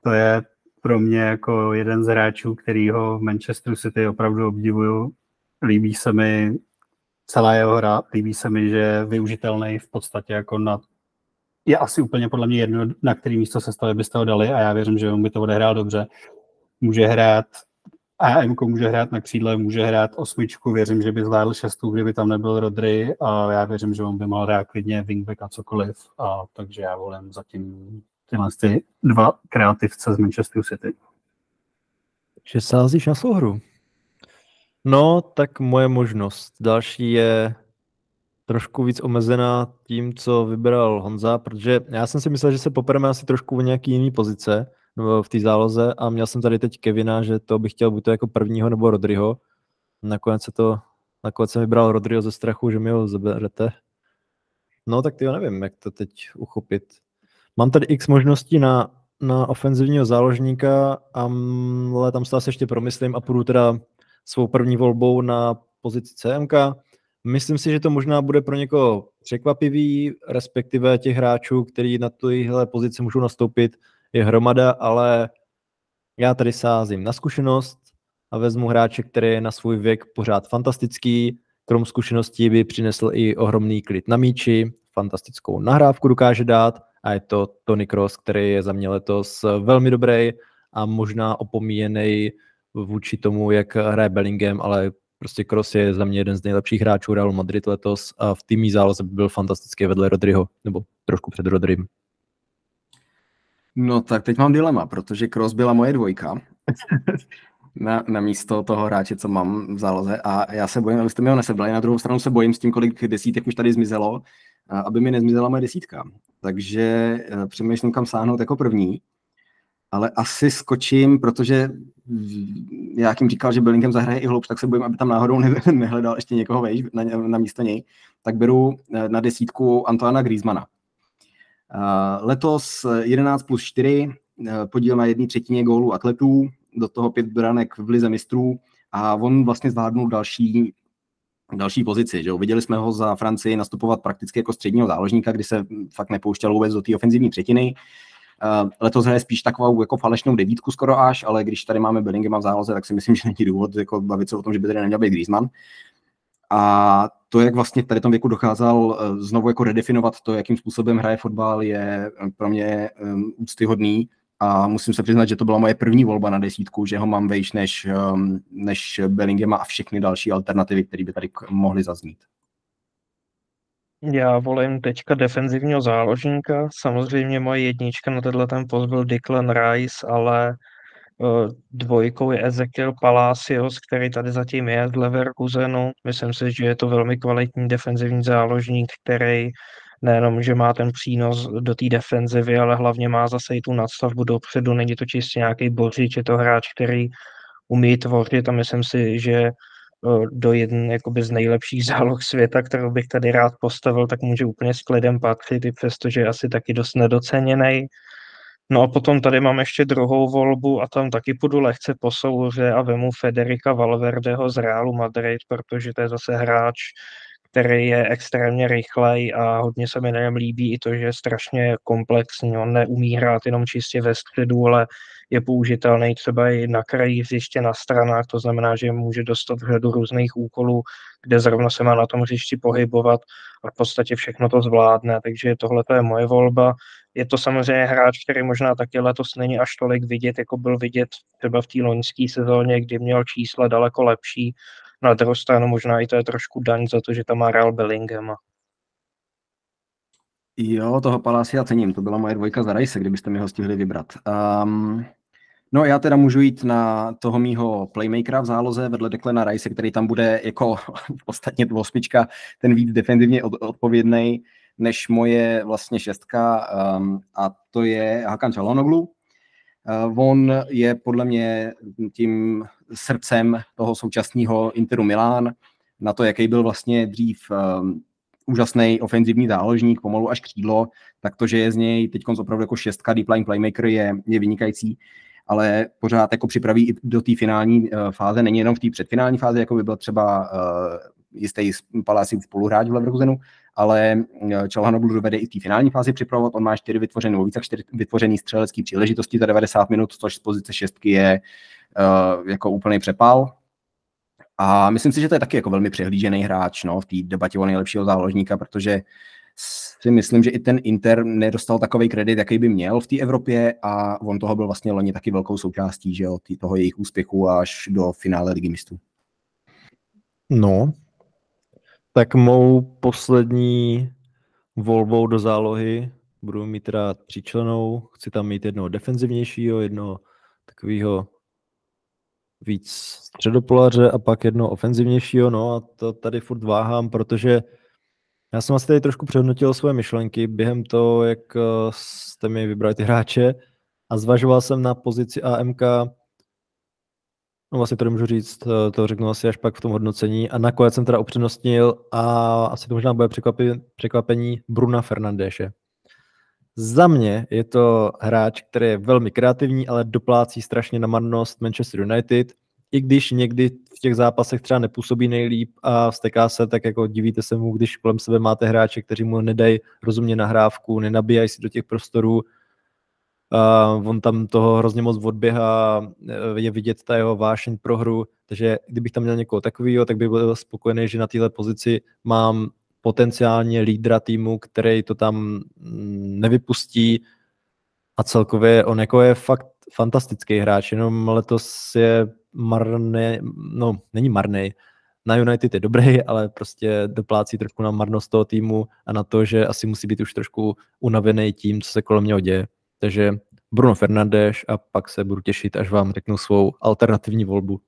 to je pro mě jako jeden z hráčů, kterýho v Manchesteru City opravdu obdivuju. Líbí se mi celá jeho hra. Líbí se mi, že je využitelný v podstatě jako na je asi úplně podle mě jedno, na který místo sestavy byste ho dali a já věřím, že on by to odehrál dobře. Může hrát AM může hrát na křídle, může hrát osmičku, věřím, že by zvládl šestou, kdyby tam nebyl Rodry a já věřím, že on by mohl hrát klidně wingback a cokoliv, a takže já volím zatím tyhle ty dva kreativce z Manchester City. Že sázíš na souhru. No, tak moje možnost. Další je trošku víc omezená tím, co vybral Honza, protože já jsem si myslel, že se popereme asi trošku v nějaký jiný pozice v té záloze a měl jsem tady teď Kevina, že to bych chtěl buď to jako prvního nebo Rodryho. Nakonec se to, nakonec jsem vybral Rodryho ze strachu, že mi ho zaberete. No tak ty nevím, jak to teď uchopit. Mám tady x možností na, na ofenzivního záložníka, ale tam se asi ještě promyslím a půjdu teda svou první volbou na pozici CMK. Myslím si, že to možná bude pro někoho překvapivý, respektive těch hráčů, kteří na tuhle pozici můžou nastoupit, je hromada, ale já tady sázím na zkušenost a vezmu hráče, který je na svůj věk pořád fantastický, krom zkušeností by přinesl i ohromný klid na míči, fantastickou nahrávku dokáže dát a je to Tony Cross, který je za mě letos velmi dobrý a možná opomíjený vůči tomu, jak hraje Bellingham, ale prostě Kroos je za mě jeden z nejlepších hráčů Real Madrid letos a v týmí záloze by byl fantastický vedle Rodryho, nebo trošku před Rodrym. No tak teď mám dilema, protože Kroos byla moje dvojka (laughs) na, na místo toho hráče, co mám v záloze a já se bojím, abyste mi ho nesebrali. Na druhou stranu se bojím s tím, kolik desítek už tady zmizelo aby mi nezmizela moje desítka. Takže přemýšlím, kam sáhnout jako první ale asi skočím, protože já jim říkal, že Bellingham zahraje i hloub, tak se bojím, aby tam náhodou ne, (laughs) nehledal ještě někoho vejš na, na místo něj, tak beru eh, na desítku Antoana Griezmana. Uh, letos 11 plus 4, uh, eh, podíl na jedné třetině gólů atletů, do toho pět branek v lize mistrů a on vlastně zvládnul další další pozici. Že jo? Viděli jsme ho za Francii nastupovat prakticky jako středního záložníka, kdy se fakt nepouštěl vůbec do té ofenzivní třetiny. Uh, letos hraje spíš takovou jako falešnou devítku skoro až, ale když tady máme Bellinghama v záloze, tak si myslím, (laughs) že není důvod jako bavit se o tom, že by tady neměl být Griezmann. A to, jak vlastně v tady tom věku dokázal eh, znovu jako redefinovat to, jakým způsobem hraje fotbal, je eh, pro mě um, úctyhodný a musím se přiznat, že to byla moje první volba na desítku, že ho mám vejš než, um, než Bellinghama a všechny další alternativy, které by tady mohly zaznít. Já volím teďka defenzivního záložníka. Samozřejmě moje jednička na tenhle ten post byl Declan Rice, ale uh, dvojkou je Ezekiel Palacios, který tady zatím je z Leverkusenu. Myslím si, že je to velmi kvalitní defenzivní záložník, který nejenom, že má ten přínos do té defenzivy, ale hlavně má zase i tu nadstavbu dopředu. Není to čistě nějaký bořič, je to hráč, který umí tvořit a myslím si, že do jedné jakoby z nejlepších záloh světa, kterou bych tady rád postavil, tak může úplně s klidem patřit, i přestože je asi taky dost nedoceněný. No a potom tady mám ještě druhou volbu a tam taky půjdu lehce po souře a vemu Federica Valverdeho z Realu Madrid, protože to je zase hráč, který je extrémně rychlej a hodně se mi na něm líbí i to, že je strašně komplexní. On neumí hrát jenom čistě ve středu, ale je použitelný třeba i na kraji hřiště, na stranách, to znamená, že může dostat řadu různých úkolů, kde zrovna se má na tom hřišti pohybovat a v podstatě všechno to zvládne, takže tohle je moje volba. Je to samozřejmě hráč, který možná taky letos není až tolik vidět, jako byl vidět třeba v té loňské sezóně, kdy měl čísla daleko lepší. Na druhou stranu možná i to je trošku daň za to, že tam má Real Bellingham. Jo, toho Palácia cením, to byla moje dvojka za Rajse, kdybyste mi ho stihli vybrat. Um, No já teda můžu jít na toho mýho playmakera v záloze vedle Declana Rice, který tam bude jako (laughs) ostatně osmička, ten víc defenzivně od, odpovědný než moje vlastně šestka um, a to je Hakan Çalhanoğlu. Uh, on je podle mě tím srdcem toho současného Interu Milán, na to, jaký byl vlastně dřív um, úžasný ofenzivní záložník, pomalu až křídlo, tak to, že je z něj teď opravdu jako šestka deep line playmaker je, je vynikající. Ale pořád jako připraví i do té finální uh, fáze, není jenom v té předfinální fázi, jako by byl třeba uh, jistý Paláci spoluhráč v Leverkusenu, ale uh, Čalhanoglu dovede i v té finální fázi připravovat, on má čtyři vytvořené, více čtyři vytvořený střelecký příležitosti za 90 minut, což z pozice šestky je uh, jako úplný přepal, a myslím si, že to je taky jako velmi přehlížený hráč no, v té debatě o nejlepšího záložníka, protože si myslím, že i ten Inter nedostal takový kredit, jaký by měl v té Evropě a on toho byl vlastně loni taky velkou součástí, že jo, toho jejich úspěchu až do finále ligy mistrů. No, tak mou poslední volbou do zálohy budu mít teda tříčlenou, chci tam mít jednoho defenzivnějšího, jednoho takového víc středopolaře a pak jednoho ofenzivnějšího, no a to tady furt váhám, protože já jsem asi tady trošku přehodnotil svoje myšlenky během toho, jak eh, jste mi vybrali ty hráče a zvažoval jsem na pozici AMK, no vlastně to nemůžu říct, eh, to řeknu asi až pak v tom hodnocení a nakonec jsem teda upřednostnil a asi to možná bude překvapení, překvapení Bruna Fernandéše. Za mě je to hráč, který je velmi kreativní, ale doplácí strašně na marnost Manchester United – i když někdy v těch zápasech třeba nepůsobí nejlíp a vsteká se, tak jako divíte se mu, když kolem sebe máte hráče, kteří mu nedají rozumně nahrávku, nenabíjají si do těch prostorů. A on tam toho hrozně moc odběhá, je vidět ta jeho vášeň pro hru, takže kdybych tam měl někoho takového, tak bych byl spokojený, že na této pozici mám potenciálně lídra týmu, který to tam mm, nevypustí. A celkově on jako je fakt fantastický hráč, jenom letos je marný, no není marný, na United je dobrý, (laughs) ale prostě doplácí trošku na marnost toho týmu a na to, že asi musí být už trošku unavený tím, co se kolem něho děje. Takže Bruno Fernandes a pak se budu těšit, až vám řeknu svou alternativní volbu.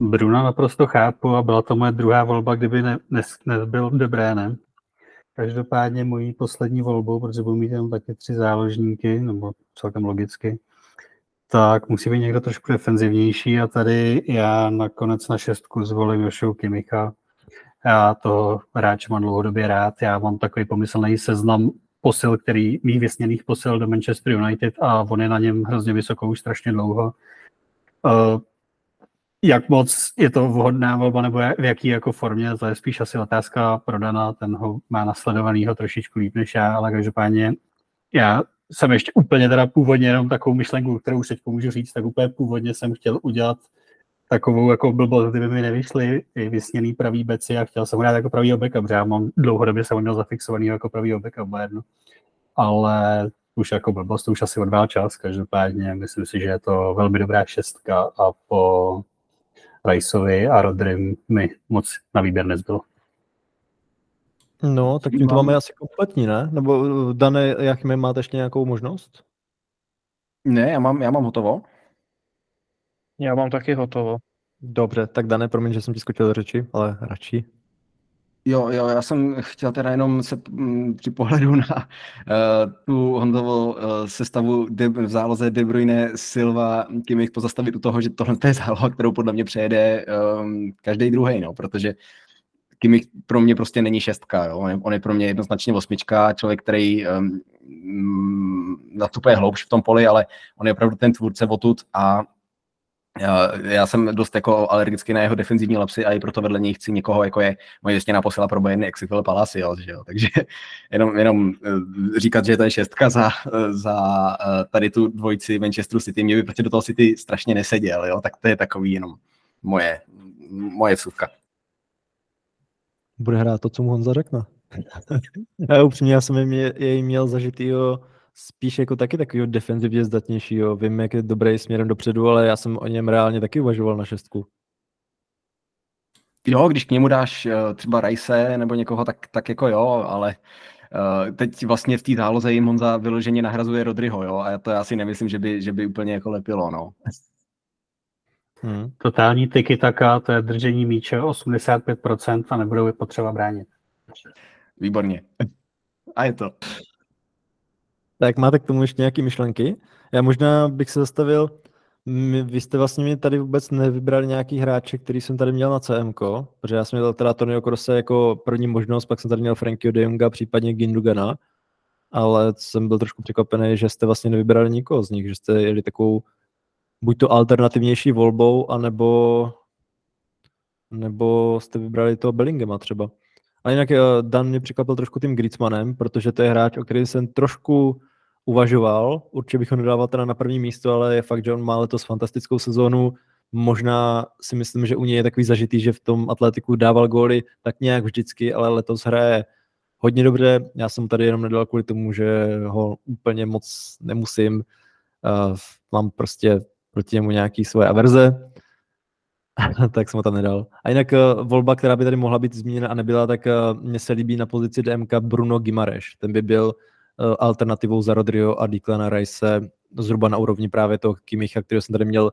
Bruna naprosto chápu a byla to moje druhá volba, kdyby ne, ne, nebyl dobré, ne? každopádně mojí poslední volbou, protože budu mít jenom taky tři záložníky, nebo celkem logicky, tak musí být někdo trošku defenzivnější a tady já nakonec na šestku zvolím Jošou Kimicha. Já toho hráče mám dlouhodobě rád, já mám takový pomyslný seznam posil, který mých vysněných posil do Manchester United a on je na něm hrozně vysoko už strašně dlouho. Uh, jak moc je to vhodná volba, nebo v jaký jako formě, to je spíš asi otázka prodaná, ten ho má nasledovanýho trošičku líp než já, ale každopádně já jsem ještě úplně teda původně jenom takovou myšlenku, kterou už teď můžu říct, tak úplně původně jsem chtěl udělat takovou jako blbost, kdyby mi nevyšly i vysněný pravý beci a chtěl jsem ho dát jako pravý backup, protože já mám dlouhodobě jsem ho měl zafixovaný jako pravý backup Bayernu. Ale už jako blbost, to už asi odvál čas, každopádně myslím si, že je to velmi dobrá šestka a po Riceovi a Rodrym mi moc na výběr nezbylo. No, tak tím to máme asi kompletní, ne? Nebo Dane, jak my máte ještě nějakou možnost? Ne, já mám, já mám hotovo. Já mám taky hotovo. Dobře, tak Dane, promiň, že jsem ti skočil do řeči, ale radši. Jo, jo, já jsem chtěl teda jenom se m, při pohledu na uh, tu Honzovo uh, sestavu de, v záloze De Bruyne, Silva, Kimmich pozastavit u toho, že tohle je záloha, kterou podle mě přejede um, každý druhý, no, protože Kimmich pro mě prostě není šestka, jo. On, je, on je pro mě jednoznačně osmička, člověk, který um, nastupuje hloubš v tom poli, ale on je opravdu ten tvůrce odtud a já, jsem dost jako alergický na jeho defenzivní lapsy a i proto vedle něj chci někoho, jako je moje věstěná posila pro Bayern Exifil Palacios, že jo? takže (laughs) jenom, jenom eh, říkat, že to je šestka za, za eh, tady tu dvojici Manchester City, mě by prostě do toho City strašně neseděl, jo? tak to je takový jenom moje, moje vsuvka. Bude hrát to, co mu Honza řekne. já (laughs) upřímně, já jsem jej měl zažitýho spíš jako taky takového defenzivně zdatnějšího. Vím, jak je dobrý směrem dopředu, ale já jsem o něm reálně taky uvažoval na šestku. Jo, když k němu dáš uh, třeba Rajse nebo někoho, tak, tak jako jo, ale uh, teď vlastně v té záloze jim Honza vyloženě nahrazuje Rodryho, jo, a to já si nemyslím, že by, že by úplně jako lepilo, no. Hmm. Totální tyky taka, to je držení míče 85% a nebudou potřeba bránit. Výborně. (laughs) A je to. Tak máte k tomu ještě nějaké myšlenky? Já možná bych se zastavil, vy jste vlastně mi tady vůbec nevybrali nějaký hráče, který jsem tady měl na CM, protože já jsem měl teda Tonio Krose jako první možnost, pak jsem tady měl Frankie de Jonga, případně Gindugana, ale jsem byl trošku překvapený, že jste vlastně nevybrali nikoho z nich, že jste jeli takovou buď to alternativnější volbou, anebo nebo jste vybrali toho Bellingema třeba. A jinak eh, Dan mě překvapil trošku tím Griezmannem, protože to je hráč, o kterém jsem trošku uvažoval. Určitě bych ho nedával teda na první místo, ale je fakt, že on má letos fantastickou sezónu. Možná si myslím, že u něj je takový zažitý, že v tom atletiku dával góly tak nějak vždycky, ale letos hraje hodně dobře. Já jsem tady jenom nedal kvůli tomu, že ho úplně moc nemusím. Uh, mám prostě proti němu nějaký svoje averze, (laughs) tak jsem ho tam nedal. A jinak uh, volba, která by tady mohla být zmíněna a nebyla, tak uh, mně se líbí na pozici DMK Bruno Gimareš. Ten by byl alternativou za Rodrio a Declana Rice zhruba na úrovni právě toho Kimicha, kterého jsem tady měl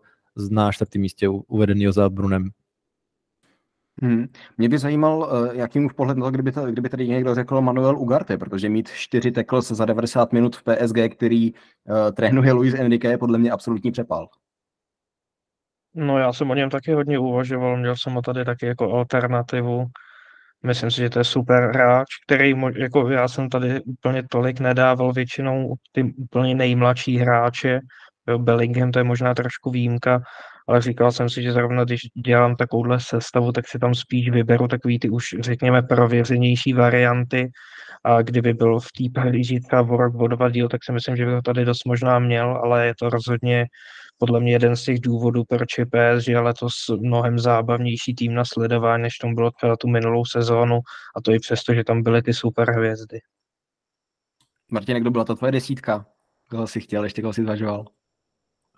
na čtvrtém místě uvedený za Brunem. Hmm. Mě by zajímal, jaký už pohled na to, kdyby, to, kdyby tady někdo řekl Manuel Ugarte, protože mít čtyři tackles za 90 minut v PSG, který uh, trénuje Luis Enrique, je podle mě absolutní přepal. No já jsem o něm taky hodně uvažoval, měl jsem ho tady taky jako alternativu. Myslím si, že to je super hráč, který, jako já jsem tady úplně tolik nedával většinou ty úplně nejmladší hráče. Bellingham to je možná trošku výjimka, ale říkal jsem si, že zrovna když dělám takovouhle sestavu, tak si tam spíš vyberu takový ty už, řekněme, prověřenější varianty, a kdyby byl v té Paříži třeba o rok o dva díl, tak si myslím, že by to tady dost možná měl, ale je to rozhodně podle mě jeden z těch důvodů, proč je PSG letos mnohem zábavnější tým na sledování, než tomu bylo třeba tu minulou sezónu a to i přesto, že tam byly ty super hvězdy. Martin, kdo byla to tvoje desítka? Koho jsi chtěl, ještě koho jsi zvažoval?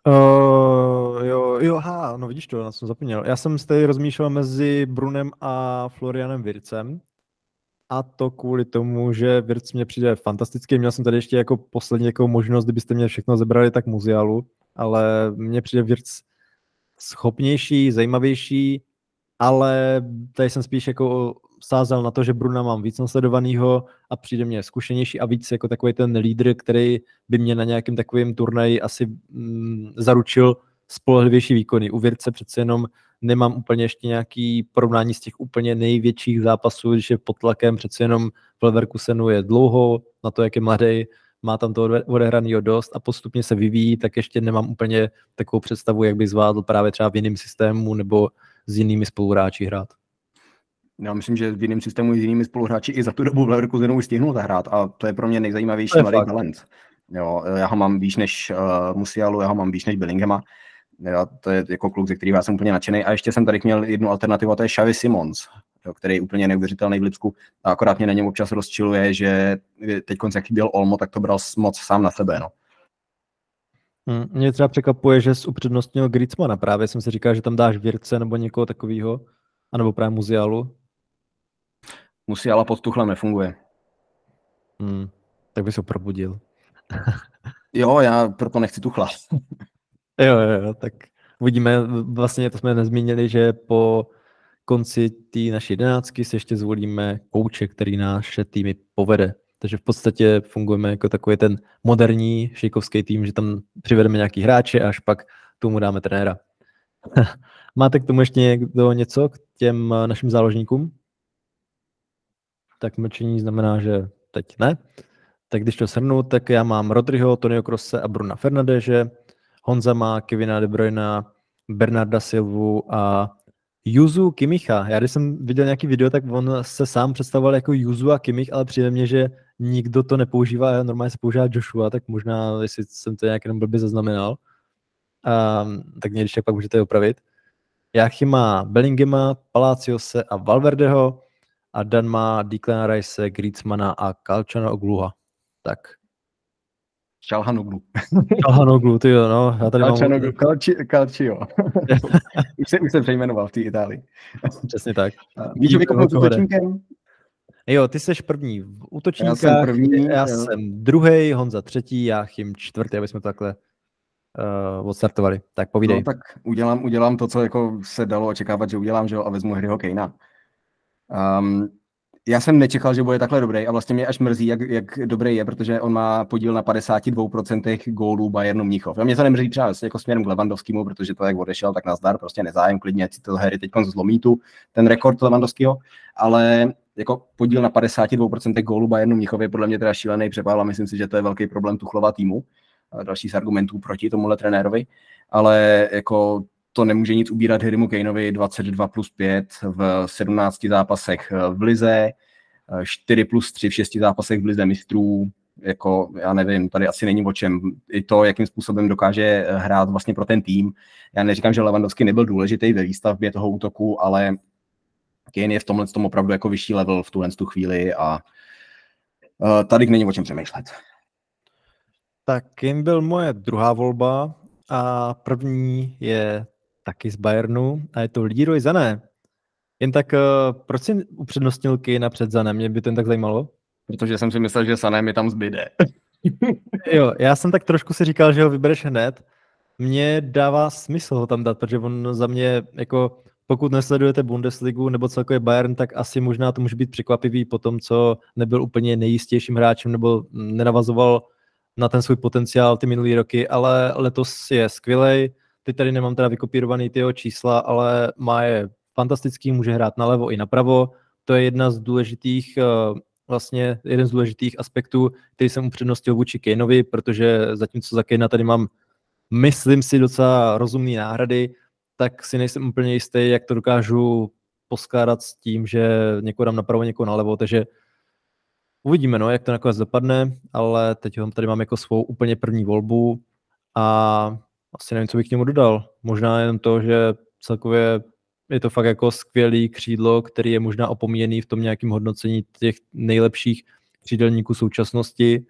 Uh, jo, jo, ha, no vidíš to, na jsem zapomněl. Já jsem tady rozmýšlel mezi Brunem a Florianem Vircem. A to kvůli tomu, že Virc mě přijde fantastický. Měl jsem tady ještě jako poslední jako možnost, kdybyste mě všechno zebrali, tak muzialu ale mně přijde Virc schopnější, zajímavější ale tady jsem spíš jako sázel na to, že Bruna mám víc nasledovanýho a přijde mě zkušenější a víc jako takový ten lídr, který by mě na nějakém takovém turnaji asi mm, zaručil spolehlivější výkony. U Věrce přece jenom nemám úplně ještě nějaký porovnání z těch úplně největších zápasů, když je pod tlakem, přece jenom v Leverkusenu je dlouho, na to, jak je mladý, má tam to odehraného dost a postupně se vyvíjí, tak ještě nemám úplně takovou představu, jak by zvládl právě třeba v jiném systému nebo s jinými spoluhráči hrát. Já myslím, že v jiném systému s jinými spoluhráči i za tu dobu v Leverkusenu už stihnul zahrát a to je pro mě nejzajímavější mladý talent. Jo, já ho mám výš než uh, Musialu, já ho mám výš než Billinghama. Jo, to je jako kluk, ze kterého já jsem úplně nadšený. A ještě jsem tady měl jednu alternativu, a to je Xavi Simons, jo, který je úplně neuvěřitelný v Lipsku. A akorát mě na něm občas rozčiluje, že teď jak chyběl Olmo, tak to bral moc sám na sebe. No. Hmm, mě třeba překvapuje, že jsi upřednostnil Griezmana. Právě jsem si říkal, že tam dáš Věrce nebo někoho takového, anebo právě Muzialu. Musiala pod Tuchlem nefunguje. Hmm, tak bys ho probudil. (laughs) jo, já proto nechci Tuchla. (laughs) jo, jo, jo, tak uvidíme. Vlastně to jsme nezmínili, že po konci té naší jedenáctky se ještě zvolíme kouče, který naše týmy povede. Takže v podstatě fungujeme jako takový ten moderní šejkovský tým, že tam přivedeme nějaký hráče a až pak tomu dáme trenéra. (laughs) Máte k tomu ještě někdo něco k těm našim záložníkům? Tak mlčení znamená, že teď ne. Tak když to shrnu, tak já mám Rodriho, Tonio Krosse a Bruna Fernandeže, Honza má Kevina De Bruyne, Bernarda Silvu a Juzu Kimicha. Já když jsem viděl nějaký video, tak on se sám představoval jako Juzu a Kimich, ale přijde mně, že nikdo to nepoužívá, normálně se používá Joshua, tak možná, jestli jsem to nějak jenom blbě zaznamenal, um, tak mě když tak pak můžete opravit. Jáchy má Bellingema, Palaciose a Valverdeho a Dan má Declan Rice, Griezmana a Kalčana Ogluha. Tak. Šalhanoglu. Šalhanoglu, ty jo, no. Já tady Kalčanoglu, mám... Kalči, Kalčio. (laughs) už, se, už se přejmenoval v té Itálii. Přesně tak. Víš, že s útočníkem? Jo, ty jsi první v útočníkách, já jsem, první, já jsem druhý, Honza třetí, já chym čtvrtý, aby jsme to takhle uh, odstartovali. Tak povídej. No, tak udělám, udělám to, co jako se dalo očekávat, že udělám, že jo, a vezmu hry Kejna. Um, já jsem nečekal, že bude takhle dobrý a vlastně mě až mrzí, jak, jak dobrý je, protože on má podíl na 52% gólů Bayernu Mnichov. A mě to nemrzí třeba jako směrem k Levandovskému, protože to, jak odešel, tak nazdar, prostě nezájem, klidně si to hry teď zlomí tu, ten rekord Levandovského, ale jako podíl na 52% gólů Bayernu Mnichov je podle mě teda šílený přepál a myslím si, že to je velký problém Tuchlova týmu. A další z argumentů proti tomuhle trenérovi, ale jako to nemůže nic ubírat Harrymu Kaneovi 22 plus 5 v 17 zápasech v Lize, 4 plus 3 v 6 zápasech v Lize mistrů, jako já nevím, tady asi není o čem. I to, jakým způsobem dokáže hrát vlastně pro ten tým. Já neříkám, že Lewandowski nebyl důležitý ve výstavbě toho útoku, ale Kane je v tomhle tom opravdu jako vyšší level v tuhle tu chvíli a uh, tady není o čem přemýšlet. Tak Kane byl moje druhá volba a první je taky z Bayernu a je to Leroy Zané. Jen tak, uh, proč jsi upřednostnil Kane před Zanem? Mě by to jen tak zajímalo. Protože jsem si myslel, že Sané mi tam zbyde. (laughs) jo, já jsem tak trošku si říkal, že ho vybereš hned. Mně dává smysl ho tam dát, protože on za mě jako pokud nesledujete Bundesligu nebo celkově Bayern, tak asi možná to může být překvapivý po tom, co nebyl úplně nejistějším hráčem nebo nenavazoval na ten svůj potenciál ty minulý roky, ale letos je skvělej. Teď tady nemám teda vykopírovaný ty jeho čísla, ale má je fantastický, může hrát nalevo i napravo. To je jedna z důležitých, eh, vlastně jeden z důležitých aspektů, který jsem upřednostil vůči Kaneovi, protože zatímco za Kanea tady mám, myslím si, docela rozumný náhrady, tak si nejsem úplně jistý, jak to dokážu poskládat s tím, že někoho dám napravo, někoho nalevo, takže uvidíme, no, jak to nakonec dopadne, ale teď ho tady mám jako svou úplně první volbu a asi nevím, co bych k němu dodal. Možná jen to, že celkově je to fakt jako skvělý křídlo, který je možná opomíjený v tom nějakém hodnocení těch nejlepších křídelníků současnosti,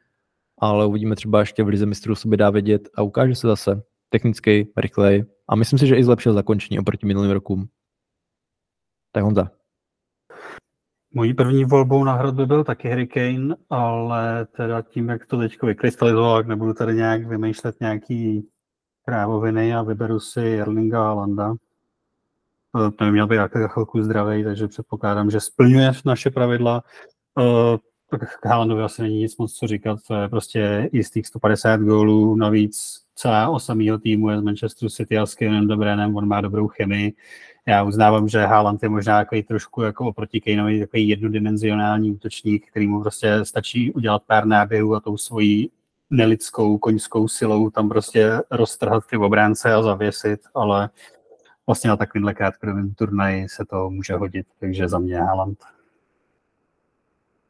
ale uvidíme třeba ještě v Lize mistrů sobě dá vědět a ukáže se zase technicky, rychlej a myslím si, že i zlepšil zakončení oproti minulým rokům. Tak Honza. Mojí první volbou na hrad by byl taky Hurricane, ale teda tím, jak to teď vykrystalizoval, tak nebudu tady nějak vymýšlet nějaký krávoviny a vyberu si Erlinga Landa. ten měl být jako chvilku zdravý, takže předpokládám, že splňuje naše pravidla. Tak Haalandovi asi není nic moc co říkat, to je prostě jistých 150 gólů, navíc celá osa mýho týmu je z Manchester City a s Kevinem Dobrénem, on má dobrou chemii. Já uznávám, že Haaland je možná takový trošku jako oproti Kaneovi takový jednodimenzionální útočník, který mu prostě stačí udělat pár náběhů a tou svojí nelidskou koňskou silou tam prostě roztrhat ty obránce a zavěsit, ale vlastně na takovýmhle krátkodobým turnaji se to může hodit, takže za mě Haaland.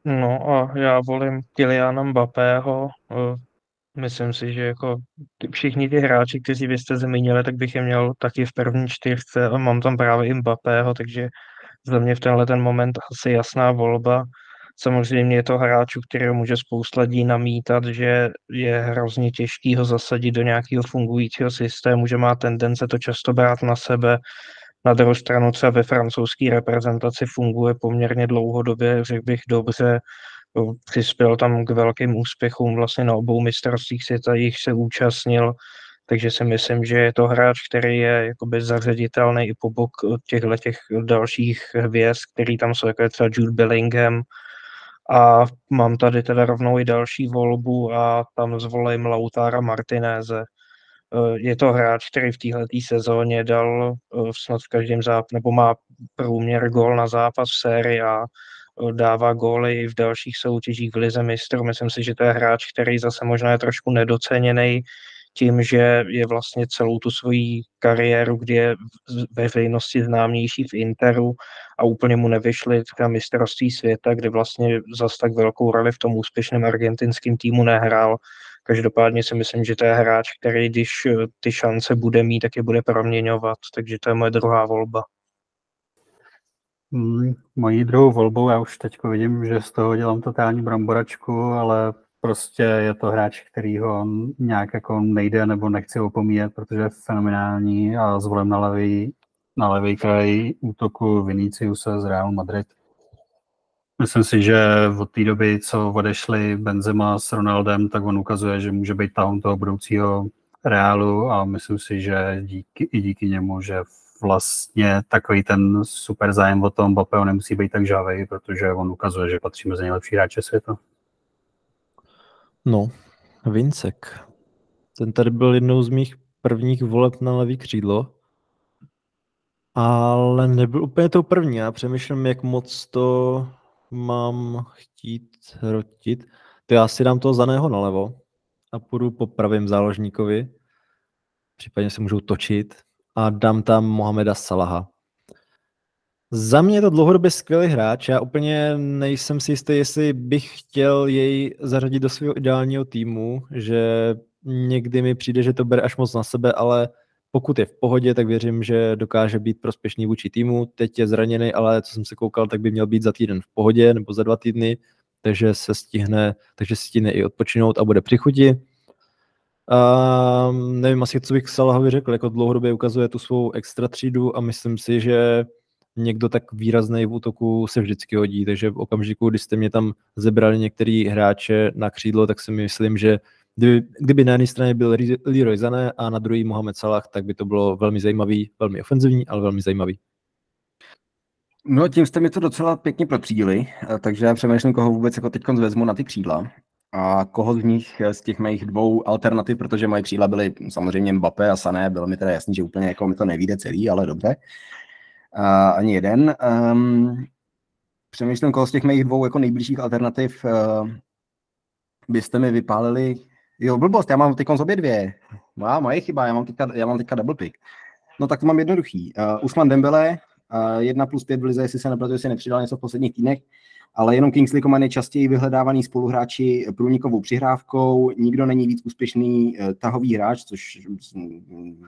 No a já volím Kyliana Mbappého. Eh, myslím si, že jako všichni ty hráči, kteří vy jste zmínili, tak bych je měl taky v první čtyřce mám tam právě Mbappého, takže za mě v tenhle ten moment asi jasná volba. Samozřejmě je to hráč, u kterého může spousta lidí namítat, že je hrozně těžký ho zasadit do nějakého fungujícího systému, že má tendence to často brát na sebe. Na druhou stranu třeba ve francouzské reprezentaci funguje poměrně dlouhodobě, řekl bych dobře, přispěl tam k velkým úspěchům vlastně na obou mistrovstvích světa, jich se účastnil, takže si myslím, že je to hráč, který je jakoby zařaditelný i po bok těchto těch dalších hvězd, který tam jsou, jako je třeba Jude Bellingham, a mám tady teda rovnou i další volbu a tam zvolím Lautára Martinéze. Eh, je to hráč, který v téhle sezóně dal eh, snad v každém zápas, nebo má průměr gól na zápas v sérii a eh, dává góly i v dalších soutěžích v Lize mistrů. Myslím si, že to je hráč, který zase možná je trošku nedoceněný tím, že je vlastně celou tu svoji kariéru, kdy je veřejnosti známější v Interu a úplně mu nevyšly třeba mistrovství světa, kde vlastně zas tak velkou roli v tom úspěšném argentinském týmu nehrál. Každopádně si myslím, že to je hráč, který když eh, ty šance bude mít, tak je bude proměňovat, takže to je moje druhá volba. Hmm, mojí druhou volbou, já už teď vidím, že z toho dělám totální bramboračku, ale prostě je to hráč, který ho nějak jako nejde nebo nechci opomíjet, protože je fenomenální a zvolím na levý, na levý kraj útoku Viniciuse z Real Madrid. Myslím si, že od té doby, co odešli Benzema s Ronaldem, tak on ukazuje, že může být tahom toho budoucího Reálu a myslím si, že díky, i díky němu, že vlastně takový ten super zájem o tom Mbappého nemusí být tak žávej, protože on ukazuje, že patří mezi nejlepší hráče světa. No, Vincek. Ten tady byl jednou z mých prvních voleb na levý křídlo, ale nebyl úplně to první. Já přemýšlím, jak moc to mám chtít hrotit. To já si dám toho zaného nalevo a půjdu po pravém záložníkovi. Případně se můžu točit a dám tam Mohameda Salaha. Za mě je to dlouhodobě skvělý hráč. Já úplně nejsem si jistý, jestli bych chtěl jej zařadit do svého ideálního týmu, že někdy mi přijde, že to bere až moc na sebe, ale pokud je v pohodě, tak věřím, že dokáže být prospěšný vůči týmu. Teď je zraněný, ale co jsem se koukal, tak by měl být za týden v pohodě nebo za dva týdny, takže se stihne, takže si stihne i odpočinout a bude při chuti. Um, nevím asi, co bych Salahovi řekl, jako dlouhodobě ukazuje tu svou extra třídu a myslím si, že někdo tak výrazný v útoku se vždycky hodí, takže v okamžiku, kdy jste mě tam zebrali některý hráče na křídlo, tak si myslím, že kdyby, kdyby na jedné straně byl Leroy Zané a na druhý Mohamed Salah, tak by to bylo velmi zajímavý, velmi ofenzivní, ale velmi zajímavý. No tím jste mi to docela pěkně protřídili, takže já přemýšlím, koho vůbec jako teď vezmu na ty křídla. A koho z nich, z těch mých dvou alternativ, protože moje křídla byly samozřejmě Mbappé a Sané, bylo mi teda jasný, že úplně jako mi to nevíde celý, ale dobře uh, ani jeden. Um, přemýšlím, koho z těch mých dvou jako nejbližších alternativ uh, byste mi vypálili. Jo, blbost, já mám teď obě dvě. Má, moje chyba, já mám teďka, já mám teďka double pick. No tak to mám jednoduchý. Uh, Usman Dembele, uh, 1 plus 5 v lize, jestli se nepletu, jestli nepřidal něco v posledních týdnech, ale jenom Kingsley Coman je častěji vyhledávaný spoluhráči průnikovou přihrávkou, nikdo není víc úspěšný uh, tahový hráč, což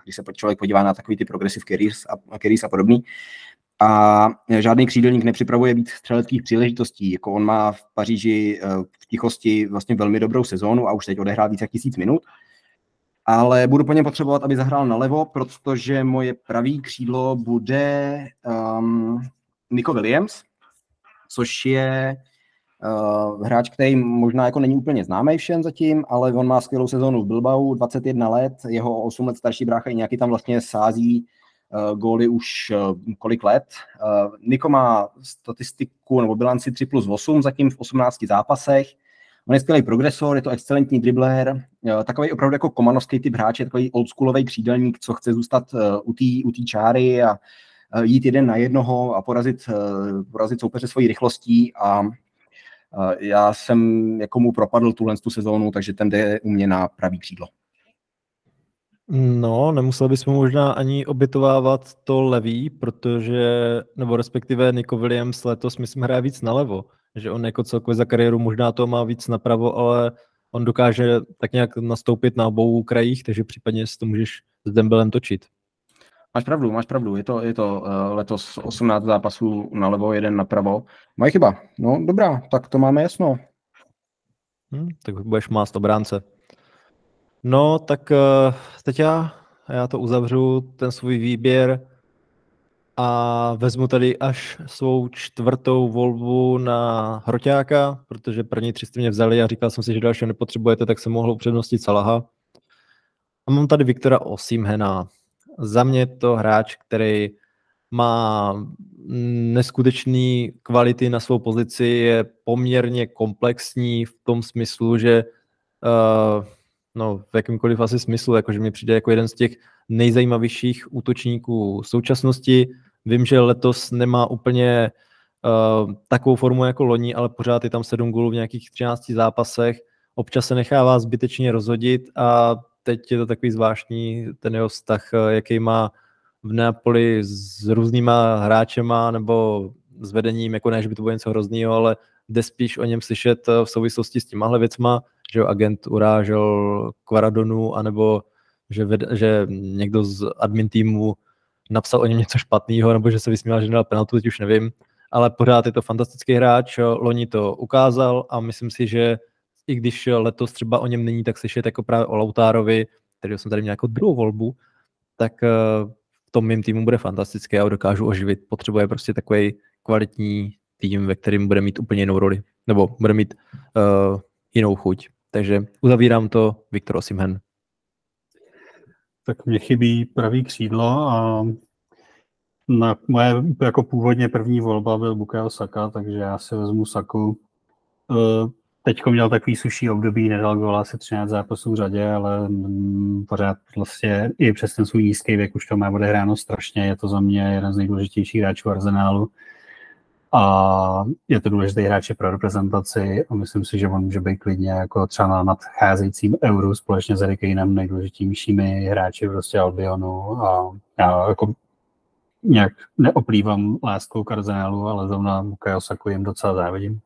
když se člověk podívá na takový ty progressive careers a, careers a podobný, a žádný křídelník nepřipravuje víc střeleckých příležitostí. Jako on má v Paříži eh, v tichosti vlastně velmi dobrou sezónu a už teď odehrál více jak tisíc minut. Ale budu po něm potřebovat, aby zahrál nalevo, protože moje pravý křídlo bude um, Nico Williams, což je uh, hráč, který možná jako není úplně známý všem zatím, ale on má skvělou sezónu v Bilbao, 21 let, jeho 8 let starší brácha i nějaký tam vlastně sází uh, góly už uh, kolik let. Uh, Niko má statistiku nebo bilanci 3 plus 8 zatím v 18 zápasech. On je skvělý progresor, je to excelentní dribler, takový opravdu jako komanovský typ hráče, takový oldschoolový křídelník, co chce zůstat u té u čáry a jít jeden na jednoho a porazit, porazit soupeře svojí rychlostí a já jsem jako mu propadl tuhle tu sezónu, takže ten jde u mě na pravý křídlo. No, nemuseli bychom možná ani obytovávat to levý, protože, nebo respektive Nico Williams letos myslím hraje víc nalevo, že on jako celkově za kariéru možná to má víc napravo, ale on dokáže tak nějak nastoupit na obou krajích, takže případně si to můžeš s Dembelem točit. Máš pravdu, máš pravdu. Je to, je to uh, letos 18 zápasů nalevo, jeden napravo. Moje chyba. No dobrá, tak to máme jasno. Hmm, tak budeš mást obránce. No, tak uh, teď já, já to uzavřu, ten svůj výběr a vezmu tady až svou čtvrtou volbu na Hroťáka, protože první tři jste mě vzali a říkal jsem si, že dalšího nepotřebujete, tak jsem mohl upřednostit Salaha. A mám tady Viktora Osimhena. Za mě to hráč, který má neskutečný kvality na svou pozici, je poměrně komplexní v tom smyslu, že uh, no, v jakýmkoliv asi smyslu, jakože mi přijde jako jeden z těch nejzajímavějších útočníků současnosti. Vím, že letos nemá úplně uh, takovou formu jako loni, ale pořád je tam 7 gólů v nějakých 13 zápasech. Občas se nechává zbytečně rozhodit a teď je to takový zvláštní ten jeho vztah, eh, jaký má v Neapoli s různýma hráčema nebo s vedením, jako ne, že by to bylo něco hroznýho, ale jde spíš o něm slyšet eh, v souvislosti s těmahle věcma, že agent urážel Kvaradonu, anebo že, ved, že někdo z admin týmu napsal o něm něco špatného, nebo že se vysmíval, že nedal penaltu, teď už nevím, ale pořád je to fantastický hráč, loni to ukázal a myslím si, že i když letos třeba o něm není tak slyšet jako právě o Lautárovi, který jsem tady měl jako druhou volbu, tak eh, v tom mým týmu bude fantastický a dokážu oživit. Potřebuje prostě takový kvalitní tým, ve kterém bude mít úplně jinou roli, nebo bude mít uh, jinou chuť. Takže uzavírám to Viktor Osimhen. Tak mě chybí pravý křídlo a na moje jako původně první volba byl Bukayo Saka, takže já si vezmu Saku. Eh, Teď měl takový suší období, nedal gola asi 13 zápasů v řadě, ale pořád vlastně i přes ten svůj nízký věk už to má odehráno strašně. Je to za mě jeden z nejdůležitějších hráčů Arsenálu a je to důležitý hráč pro reprezentaci a myslím si, že on může být klidně jako třeba na nadcházejícím euru společně s Erikeinem nejdůležitějšími hráči prostě Albionu a já jako nějak neoplývám láskou k Arsenálu, ale zrovna Bukayo Saku jim docela závidím.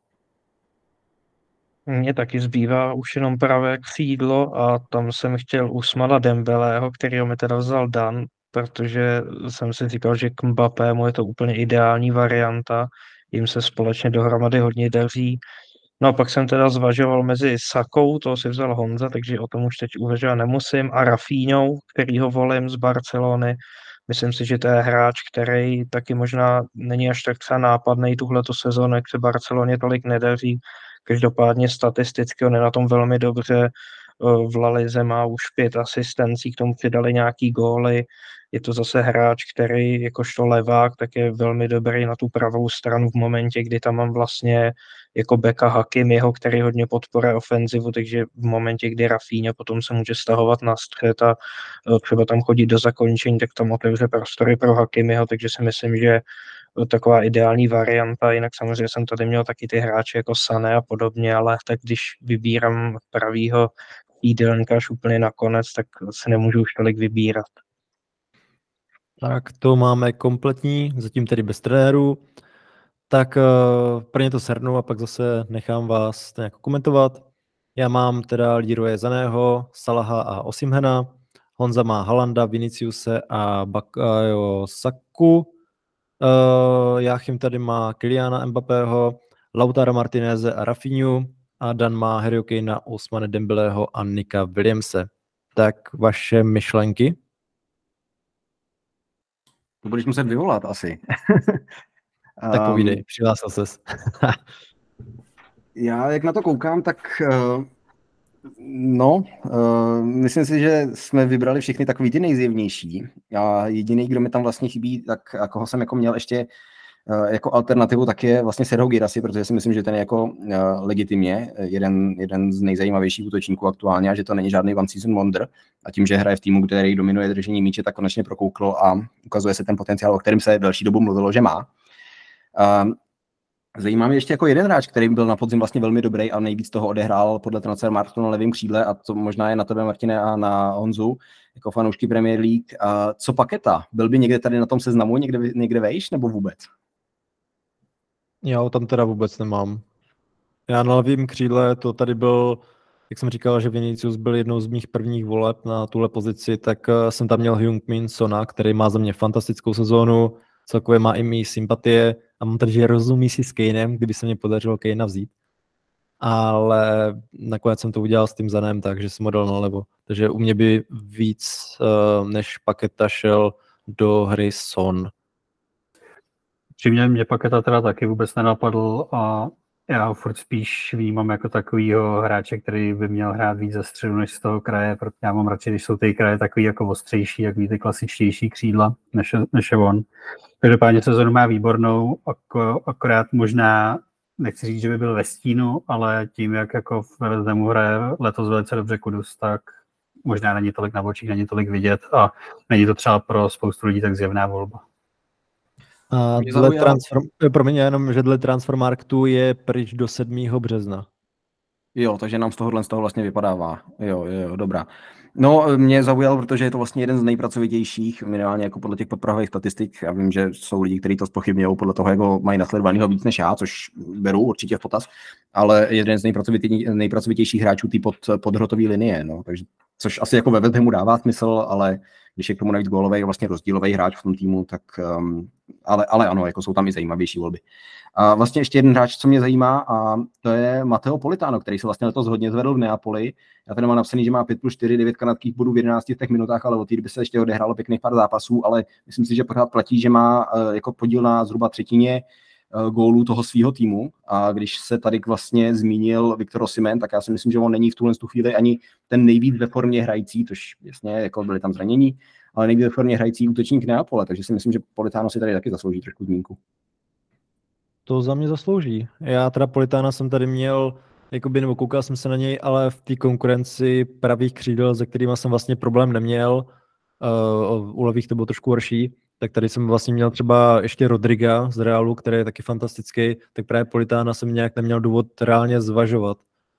Mně taky zbývá už jenom pravé křídlo a tam jsem chtěl Usmana Dembeleho, kterého mi teda vzal Dan, protože jsem si říkal, že k Mbappému je to úplně ideální varianta, jim se společně dohromady hodně daří. No a pak jsem teda zvažoval mezi Sakou, to si vzal Honza, takže o tom už teď uvažovat nemusím, a Rafíňou, který ho volím z Barcelony. Myslím si, že to je hráč, který taky možná není až tak třeba nápadný tuhleto sezónu, jak se Barceloně tolik nedaří, Každopádně statisticky on je na tom velmi dobře. Eh, v Lalize má už pět asistencí, k tomu přidali nějaký góly. Je to zase hráč, který jakožto levák, tak je velmi dobrý na tu pravou stranu v momentě, kdy tam mám vlastně jako beka Hakim, jeho, který hodně podporuje ofenzivu, takže v momentě, kdy Rafíně potom se může stahovat na střed a eh, třeba tam chodit do zakončení, tak tam otevře prostory pro Hakimiho, takže si myslím, že taková ideální varianta, jinak samozřejmě jsem tady měl taky ty hráče jako Sané a podobně, ale tak když vybírám pravýho jídelníka až úplně nakonec, tak se nemůžu už tolik vybírat. Tak to máme kompletní, zatím tedy bez trenéru. Tak uh, prvně to shrnu a pak zase nechám vás nějak komentovat. Já mám teda Leroye Zaného, Salaha a Osimhena. Honza má Halanda, Viniciuse a Bakayo Saku. Uh, Jáchym tady má Kiliana Mbappého, Lautara Martineze a Rafinhu a Dan má Harry Kanea, Osmane Dembeleho a Nika Williamse. Tak vaše myšlenky? To budeš muset vyvolat asi. (laughs) tak povídej, přihlásil ses. (laughs) já jak na to koukám, tak uh, No, uh, myslím si, že jsme vybrali všechny takový ty nejzjevnější a jediný, kdo mi tam vlastně chybí, tak a koho jsem jako měl ještě uh, jako alternativu, tak je vlastně Serho Girasi, protože si myslím, že ten je jako uh, legitimně jeden, jeden z nejzajímavějších útočníků aktuálně a že to není žádný one season wonder a tím, že hraje v týmu, který dominuje držení míče, tak konečně prokouklo a ukazuje se ten potenciál, o kterém se další dobu mluvilo, že má. Uh, Zajímá mě ještě jako jeden hráč, který byl na podzim vlastně velmi dobrý a nejvíc toho odehrál podle transfer Martu na levém křídle a to možná je na tebe, Martine, a na Honzu, jako fanoušky Premier League. A co Paketa? Byl by někde tady na tom seznamu, někde, někde vejš nebo vůbec? Já ho tam teda vůbec nemám. Já na levém křídle to tady byl, jak jsem říkal, že Vinicius byl jednou z mých prvních voleb na tuhle pozici, tak eh, jsem tam měl Hyung Min Sona, který má za mě fantastickou sezónu, celkově má i mý sympatie a mám tady, že rozumí si s Kaneem, kdyby se mě podařilo Kanea vzít. Ale nakonec jsem to udělal s tím Zanem, takže jsem ho dal nalevo. Takže u mě by víc uh, než Paketa šel do hry Son. Přímě mě Paketa teda taky vůbec nenapadl a já ho furt spíš vnímám jako takovýho hráče, který by měl hrát víc ze středu než z toho kraje, protože já mám radši, když jsou ty kraje takový jako ostřejší, jak ty klasičtější křídla, než, než je on. Každopádně sezonu má výbornou, ako, akorát možná, nechci říct, že by byl ve stínu, ale tím, jak jako v Vezdemu hraje letos velice dobře Kudus, tak možná není tolik na očích, není tolik vidět a není to třeba pro spoustu lidí tak zjevná volba. A dle transform, eh, promiň, jenom, že dle Transfermarktu je pryč do 7. března. Jo, takže nám z tohohle z toho vlastně vypadává. Jo, jo, jo, dobrá. No, mě zaujal, protože je to vlastně jeden z nejpracovitějších, minimálně jako podle těch podprahových statistik. Já vím, že jsou lidi, kteří to spochybňují podle toho, jak ho mají nasledovaného víc než já, což beru určitě v potaz, ale jeden z nejpracovitějších hráčů té pod, podhrotové linie, no, takže, což asi jako ve West dává smysl, ale když je k tomu navíc gólový vlastně rozdílový hráč v tom týmu, tak um, ale, ale ano, jako jsou tam i zajímavější volby. A vlastně ještě jeden hráč, co mě zajímá, a to je Mateo Politano, který se vlastně letos hodně zvedl v Neapoli. Já tady mám napsaný, že má 5 plus 4, 9 kanadských bodů v 11 těch minutách, ale od té doby se ještě odehrálo pěkných pár zápasů, ale myslím si, že pořád platí, že má uh, jako podíl na zhruba třetině gólů toho svého týmu. A když se tady vlastně zmínil Viktor Osimen, tak já si myslím, že on není v tuhle chvíli ani ten nejvíc ve formě hrající, což jasně, jako byly tam zranění, ale nejvíc ve formě hrající útočník Neapole, takže si myslím, že Politano si tady taky zaslouží trošku zmínku. To za mě zaslouží. Já teda Politána jsem tady měl, jakoby, nebo koukal jsem se na něj, ale v té konkurenci pravých křídel, se kterými jsem vlastně problém neměl, uh, u levých to bylo trošku horší, tak tady jsem vlastně měl třeba ještě Rodriga z Realu, který je taky fantastický, tak právě Politána jsem nějak neměl důvod reálně zvažovat.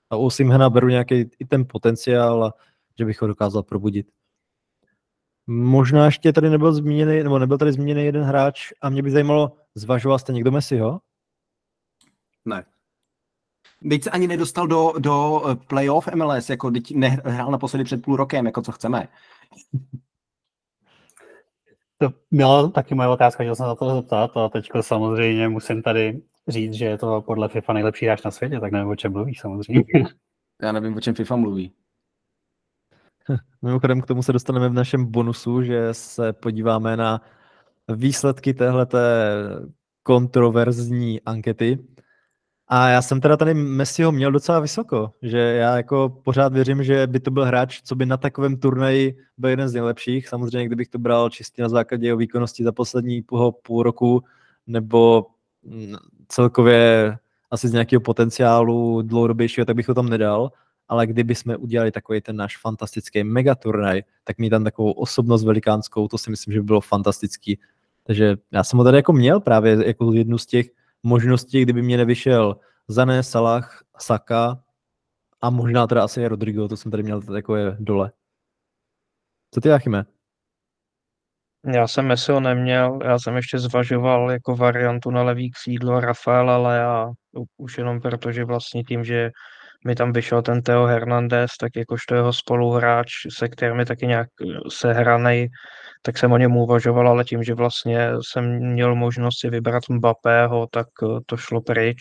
A u Simhena beru nějaký i ten potenciál, a že bych ho dokázal probudit. Možná ještě tady nebyl zmíněný, nebo nebyl tady zmíněný jeden hráč a mě by zajímalo, zvažoval jste někdo Messiho? Ne. Teď se ani nedostal do, do eh, playoff MLS, jako teď nehrál naposledy před půl rokem, jako co chceme. To byla taky moje otázka, že jsem na to zeptat a teď samozřejmě musím tady říct, že je to podle FIFA nejlepší hráč na světě, tak nevím, o čem mluví samozřejmě. (laughs) Já nevím, o čem FIFA mluví. (laughs) Mimochodem k tomu se dostaneme v našem bonusu, že se podíváme na výsledky téhleté kontroverzní ankety. A já jsem teda tady Messiho měl docela vysoko, že já jako pořád věřím, že by to byl hráč, co by na takovém turnaji byl jeden z nejlepších. Samozřejmě, kdybych to bral čistě na základě jeho výkonnosti za poslední půl, roku, nebo mm, celkově asi z nějakého potenciálu dlouhodobějšího, tak bych ho tam nedal. Ale kdyby jsme udělali takový ten náš fantastický megaturnaj, tak mít tam takovou osobnost velikánskou, to si myslím, že by bylo fantastický. Takže já jsem ho tady jako měl právě jako jednu z těch možnosti, kdyby mě nevyšel Zané, Salah, Saka a možná teda asi Rodrigo, to jsem tady měl takové dole. Co ty, Achime? Já jsem Messiho neměl, já jsem ještě zvažoval jako variantu na levý křídlo Rafaela Lea, už jenom protože vlastně tím, že mi tam vyšel ten Teo Hernandez, tak jakožto jeho spoluhráč, se kterým je taky nějak sehranej, tak jsem o něm uvažoval, ale tím, že vlastně jsem měl možnost si vybrat Mbappého, tak eh, to šlo pryč.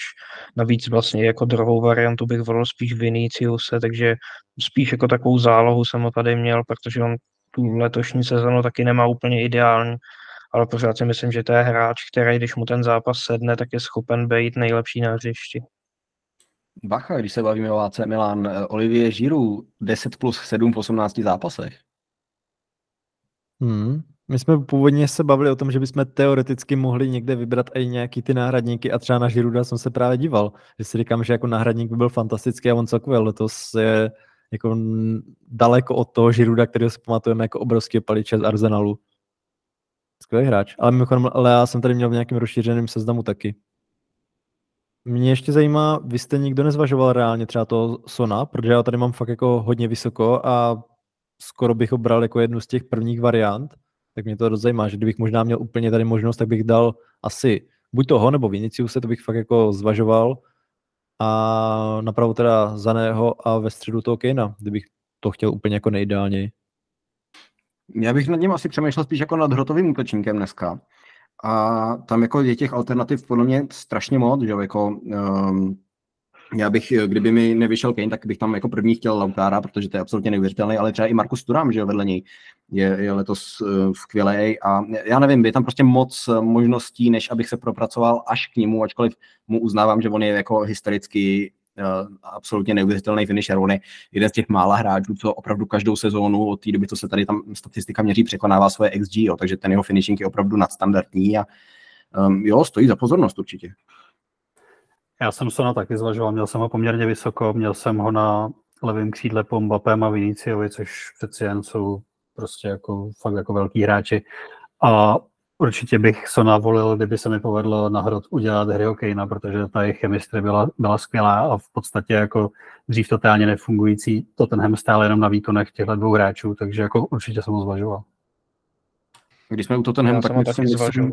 Navíc vlastně jako druhou variantu bych volil spíš Viniciuse, takže spíš jako takovou zálohu jsem ho tady měl, protože on tu letošní sezonu taky nemá úplně ideální, ale pořád si myslím, že to je hráč, který, když mu ten zápas sedne, tak je schopen být nejlepší na hřišti. Bacha, když se bavíme o AC Milan, eh, Olivier Giroud 10 plus 7 v 18 zápasech. Hmm. My jsme původně se bavili o tom, že bychom teoreticky mohli někde vybrat i nějaký ty náhradníky a třeba na Žiruda jsem se právě díval, že si říkám, že jako náhradník by byl fantastický a on celkově letos je jako daleko od toho Žiruda, kterého si pamatujeme jako obrovský paliče z Arsenalu. Skvělý hráč. Ale mimochodem, já jsem tady měl v nějakém rozšířeném seznamu taky. Mě ještě zajímá, vy jste nikdo nezvažoval reálně třeba toho Sona, protože já tady mám fakt jako hodně vysoko a skoro bych ho bral jako jednu z těch prvních variant, tak mě to dost zajímá, že kdybych možná měl úplně tady možnost, tak bych dal asi buď toho nebo Viniciuse, to bych fakt jako zvažoval a napravo teda Zaného a ve středu toho Kejna, kdybych to chtěl úplně jako nejideálněji. Já bych nad ním asi přemýšlel spíš jako nad hrotovým útočníkem dneska. A tam jako je těch alternativ podle mě strašně moc, že jako um, já bych, kdyby mi nevyšel Kane, tak bych tam jako první chtěl Lautára, protože to je absolutně neuvěřitelný, ale třeba i Markus Turam, že jo, vedle něj je, je letos uh, skvělý a já nevím, je tam prostě moc možností, než abych se propracoval až k němu, ačkoliv mu uznávám, že on je jako historicky uh, absolutně neuvěřitelný finisher. On je jeden z těch mála hráčů, co opravdu každou sezónu od té doby, co se tady tam statistika měří, překonává svoje XG, jo, takže ten jeho finishing je opravdu nadstandardní a um, jo, stojí za pozornost určitě. Já jsem se na taky zvažoval, měl jsem ho poměrně vysoko, měl jsem ho na levém křídle po Mbappém a Viniciovi, což přeci jen jsou prostě jako fakt jako velký hráči. A určitě bych Sona volil, kdyby se mi povedlo na hrot udělat hry Okejna, protože ta jejich chemistry byla, byla skvělá a v podstatě jako dřív totálně nefungující Tottenham stál jenom na výkonech těchto dvou hráčů, takže jako určitě jsem ho zvažoval. Když jsme u Tottenhamu, tak myslím, myslím,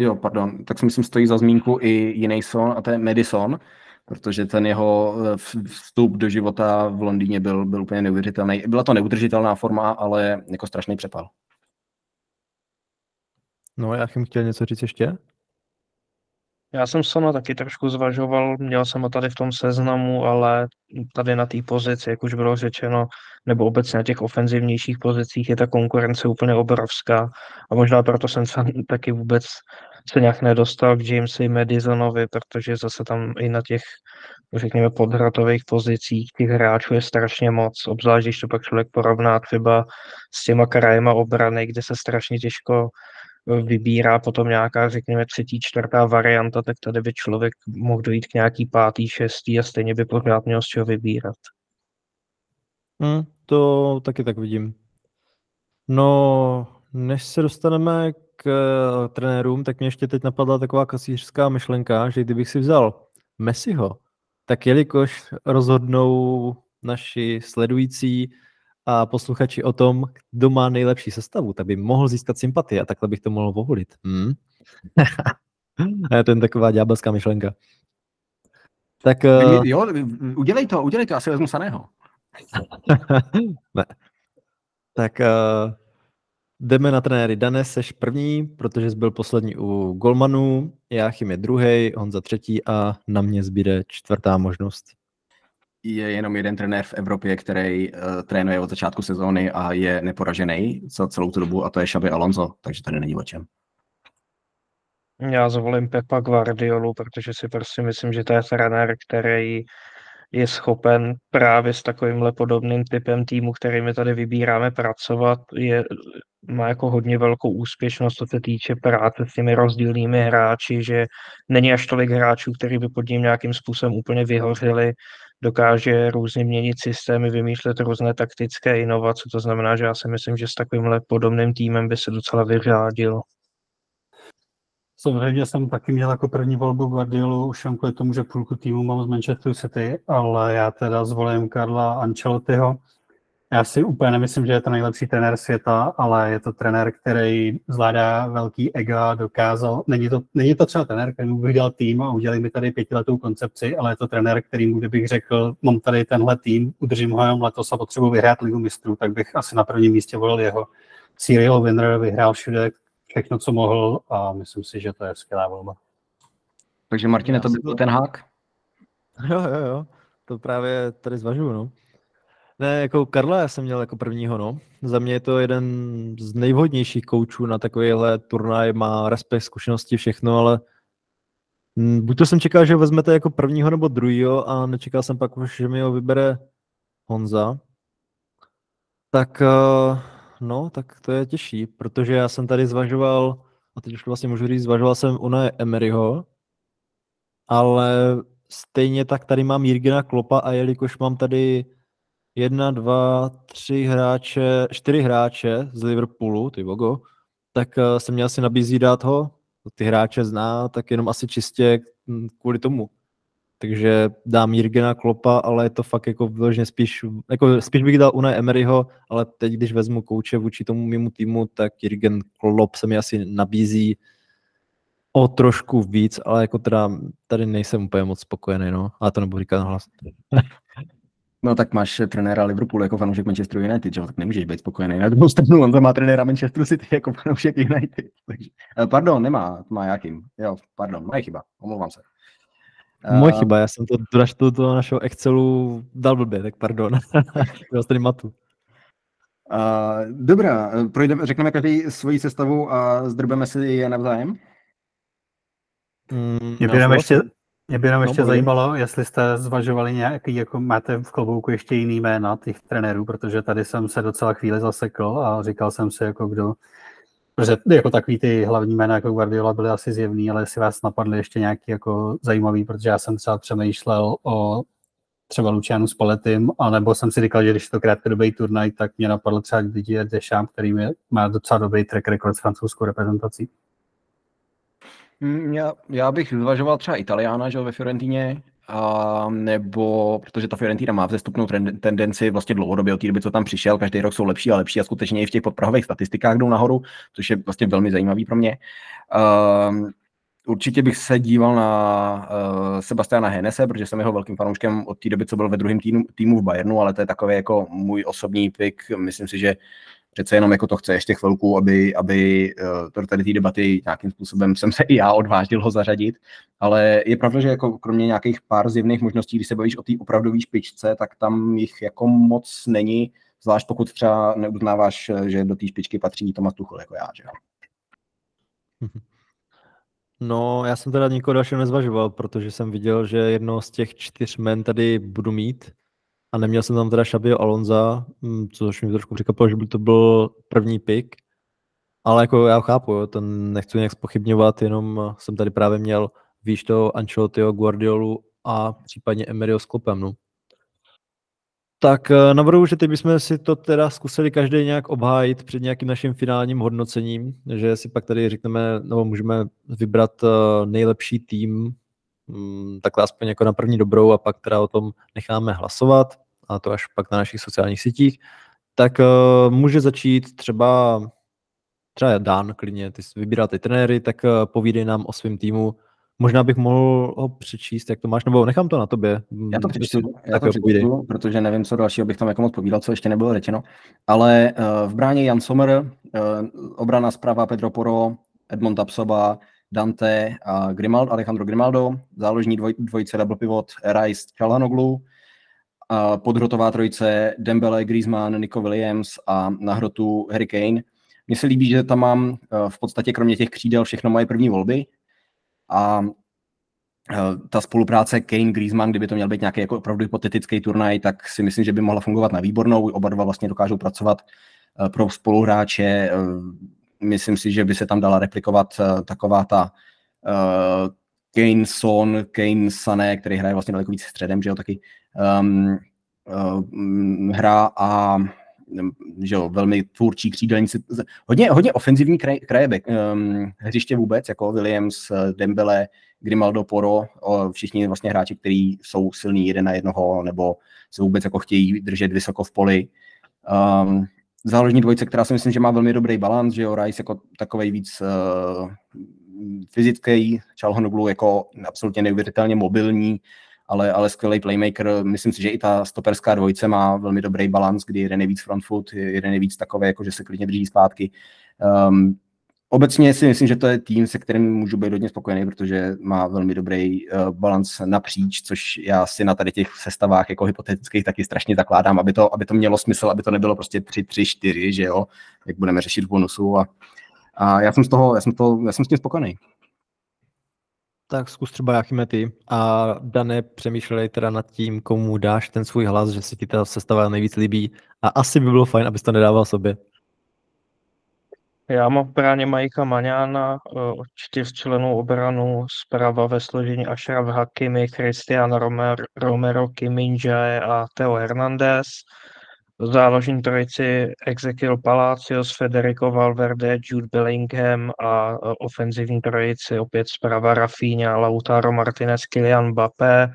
Jo, pardon, tak si myslím, stojí za zmínku i jiný son, a to je Madison, protože ten jeho eh, vstup do života v Londýně byl, byl úplně neuvěřitelný. Byla to neudržitelná forma, ale jako strašný přepal. No, já jsem chtěl něco říct ještě? Já jsem Sona taky trošku zvažoval, měl jsem ho tady v tom seznamu, ale tady na té pozici, jak už bylo řečeno, nebo obecně na těch ofenzivnějších pozicích je ta konkurence úplně obrovská a možná proto jsem se taky vůbec se nějak nedostal k Jamesi Madisonovi, protože zase tam i na těch, řekněme, podhratových pozicích těch hráčů je strašně moc, obzvlášť když to pak člověk porovná třeba s těma krajema obrany, kde se strašně těžko vybírá potom nějaká, řekněme, třetí, čtvrtá varianta, tak tady by člověk mohl dojít k nějaký pátý, šestý a stejně by pořád měl z čeho vybírat. Hmm, to taky tak vidím. No, než se dostaneme uh, trenérům, tak mě ještě teď napadla taková kasířská myšlenka, že kdybych si vzal Messiho, tak jelikož rozhodnou naši sledující a posluchači o tom, kdo má nejlepší sestavu, tak by mohl získat sympatii a takhle bych to mohl povolit. (laughs) Hmm? to je taková ďábelská myšlenka. Tak, uh... Jo, udělej to, udělej to, asi vezmu Saného. (laughs) ne. Tak uh, jdeme na trenéry. Dane, seš první, protože jsi byl poslední u Golmanu, Jáchym je druhý, Honza třetí a na mě zbyde čtvrtá možnost je jenom jeden trenér v Evropě, který uh, trénuje od začátku sezóny a je neporažený za celou tu dobu a to je Xabi Alonso, takže tady není o čem. Já zvolím Pepa Guardiolu, protože si prostě myslím, že to je trenér, který je schopen právě s takovýmhle podobným typem týmu, který my tady vybíráme, pracovat. Je, má jako hodně velkou úspěšnost, co se týče práce s těmi rozdílnými hráči, že není až tolik hráčů, kteří by pod ním nějakým způsobem úplně vyhořili dokáže různě měnit systémy, vymýšlet různé taktické inovace, to znamená, že já si myslím, že s takovýmhle podobným týmem by se docela vyřádil. Samozřejmě jsem taky měl jako první volbu Guardiolu, už jen kvůli tomu, že půlku týmu mám z Manchester City, ale já teda zvolím Karla Ancelottiho, já si úplně nemyslím, že je to nejlepší trenér světa, ale je to trenér, který zvládá velký ego, dokázal, není to, není to třeba trenér, který bych dal tým a udělal mi tady pětiletou koncepci, ale je to trenér, který mu, kdybych řekl, mám tady tenhle tým, udržím ho jenom letos a potřebuji vyhrát ligu mistrů, tak bych asi na prvním místě volil jeho. Serial winner, vyhrál všude všechno, co mohl a myslím si, že to je skvělá volba. Takže Martine, to byl ten hák? Jo, jo, jo. To právě tady zvažuju, no. Ne, jako Karla já jsem měl jako prvního, no. Za mě je to jeden z nejvhodnějších koučů na takovýhle turnaj, má respekt, zkušenosti, všechno, ale buď to jsem čekal, že vezmete jako prvního nebo druhýho a nečekal jsem pak už, že mi ho vybere Honza. Tak uh, no, tak to je těžší, protože já jsem tady zvažoval, a teď už vlastně můžu říct, zvažoval jsem Una Emeryho, ale stejně tak tady mám Jirgena Klopa a jelikož mám tady jedna, dva, tři hráče, čtyři hráče z Liverpoolu, ty vogo, tak uh, se mě asi nabízí dát ho, ty hráče zná, tak jenom asi čistě kvůli tomu. Takže dám Jirgena Klopa, ale je to fakt jako vyloženě spíš, jako spíš bych dal Unai Emeryho, ale teď, když vezmu kouče vůči tomu mému týmu, tak Jirgen Klop se mi asi nabízí o trošku víc, ale jako teda tady nejsem úplně moc spokojený, no. Ale to nebudu říkat hlas. (laughs) No tak máš trenéra Liverpoolu jako fanoušek Manchester United, že? tak nemůžeš být spokojený. Na druhou stranu on to má trenéra Manchester City jako fanoušek United. Takže, eh, pardon, nemá, má jakým. Jo, pardon, moje chyba, omlouvám se. Moje chyba, já jsem to do, do našeho Excelu dal blbě, tak pardon. (laughs) já tady matu. Uh, dobrá, projdeme, řekneme každý svoji sestavu a zdrbeme si je navzájem. Mm, mě by nám ještě, mě by nám no, ještě zajímalo, jestli jste zvažovali nějaký, jako máte v klobouku ještě jiný jména těch trenérů, protože tady jsem se docela chvíli zasekl a říkal jsem si, jako kdo, protože jako takový ty hlavní jména jako Guardiola byly asi zjevný, ale jestli vás napadly ještě nějaký jako zajímavý, protože já jsem třeba přemýšlel o třeba Lucianu Spallettym, anebo jsem si říkal, že když je to krátkodobý turnaj, tak mě napadl třeba Didier Deschamps, který má docela dobrý track record s francouzskou reprezentací. Já, já bych zvažoval třeba Italiána, že ve Fiorentině, a nebo protože ta Fiorentina má vzestupnou tendenci vlastně dlouhodobě od té doby, co tam přišel, každý rok jsou lepší a lepší a skutečně i v těch podprahových statistikách jdou nahoru, což je vlastně velmi zajímavý pro mě. Uh, určitě bych se díval na uh, Sebastiana Henese, protože jsem jeho velkým fanouškem od té doby, co byl ve druhém týmu, týmu v Bayernu, ale to je takový jako můj osobní pick. Myslím si, že přece jenom jako to chce ještě chvilku, aby, aby eh, to tady té debaty nějakým způsobem jsem se i já odvážil ho zařadit, ale je pravda, že jako kromě nějakých pár zjevných možností, když se bavíš o té opravdové špičce, tak tam jich jako moc není, zvlášť pokud třeba neuznáváš, že do té špičky patří Tomas Tuchel jako já, že. (laughs) No, já jsem teda nikoho dalšího nezvažoval, protože jsem viděl, že jedno z těch čtyř men tady budu mít a neměl jsem tam teda Šabio Alonza, mm, což mi trošku překvapilo, že by to byl první pick. Ale jako já chápu, jo, to nechci nějak spochybňovat, jenom jsem tady právě měl víš to Ancelottiho, Guardiolu a případně Emeryho s Klopem. No. Tak eh, navrhuji, že teď bychom si to teda zkusili každý nějak obhájit před nějakým naším finálním hodnocením, že si pak tady řekneme, nebo můžeme vybrat eh, nejlepší tým takhle aspoň jako na první dobrou a pak teda o tom necháme hlasovat a to až pak na našich sociálních sítích, tak uh, může začít třeba třeba Dan klidně, ty vybírá ty trenéry, tak uh, povídej nám o svém týmu. Možná bych mohl ho přečíst, jak to máš, nebo nechám to na tobě. Já to přečtu, já to přečtu protože nevím, co dalšího bych tam jako moc povídal, co ještě nebylo řečeno. Ale uh, v bráně Jan Sommer, uh, obrana zprava Pedro Poro, Edmond Tapsoba, Dante a Grimaldo, Alejandro Grimaldo, záložní dvoj, dvojice double pivot Rice Chalhanoglu, a podhrotová trojice Dembele, Griezmann, Nico Williams a na hrotu Harry Kane. Mně se líbí, že tam mám eh, v podstatě kromě těch křídel všechno moje první volby a eh, ta spolupráce Kane Griezmann, kdyby to měl být nějaký jako opravdu hypotetický turnaj, tak si myslím, že by mohla fungovat na výbornou. Oba dva vlastně dokážou pracovat eh, pro spoluhráče myslím si, že by se tam dala replikovat uh, taková ta uh, Kane Son, Kane Sané, který hraje vlastně daleko víc středem, že jo, taky um, uh, hra a že jo, velmi tvůrčí křídelníci, hodně, hodně ofenzivní kraj, kraje um, hřiště vůbec, jako Williams, Dembele, Grimaldo, Poro, všichni vlastně hráči, kteří jsou silní jeden na jednoho, nebo se vůbec jako chtějí držet vysoko v poli. Um, záložní dvojce, která si myslím, že má velmi dobrý balans, že jo, Rice jako takový víc uh, fyzický, Čalhonoglu jako absolutně neuvěřitelně mobilní, ale, ale skvělý playmaker. Myslím si, že i ta stoperská dvojce má velmi dobrý balans, kdy jeden je víc front foot, jeden je víc takový, jako že se klidně drží zpátky. Um, Obecně si myslím, že to je tým, se kterým můžu být hodně spokojený, protože má velmi dobrý uh, balans napříč, což já si na tady těch sestavách jako hypotetických taky strašně zakládám, aby to, aby to mělo smysl, aby to nebylo prostě 3, 3, 4, že jo, jak budeme řešit bonusu a, a já jsem z toho, já jsem, to, já jsem s tím spokojený. Tak zkus třeba Jachime ty. A Dané přemýšleli teda nad tím, komu dáš ten svůj hlas, že se ti ta sestava nejvíc líbí. A asi by bylo fajn, abys to nedával sobě. Já mám v bráně Majka Maňána, eh, čtyřčlenou obranu, zprava ve složení Ashraf Hakimi, Christian Romero, Romero Kiminjae a Theo Hernandez. Záložní trojici Ezekiel Palacios, Federico Valverde, Jude Bellingham a eh, ofenzivní trojici opět zprava Rafinha, Lautaro Martinez, Kylian Mbappé.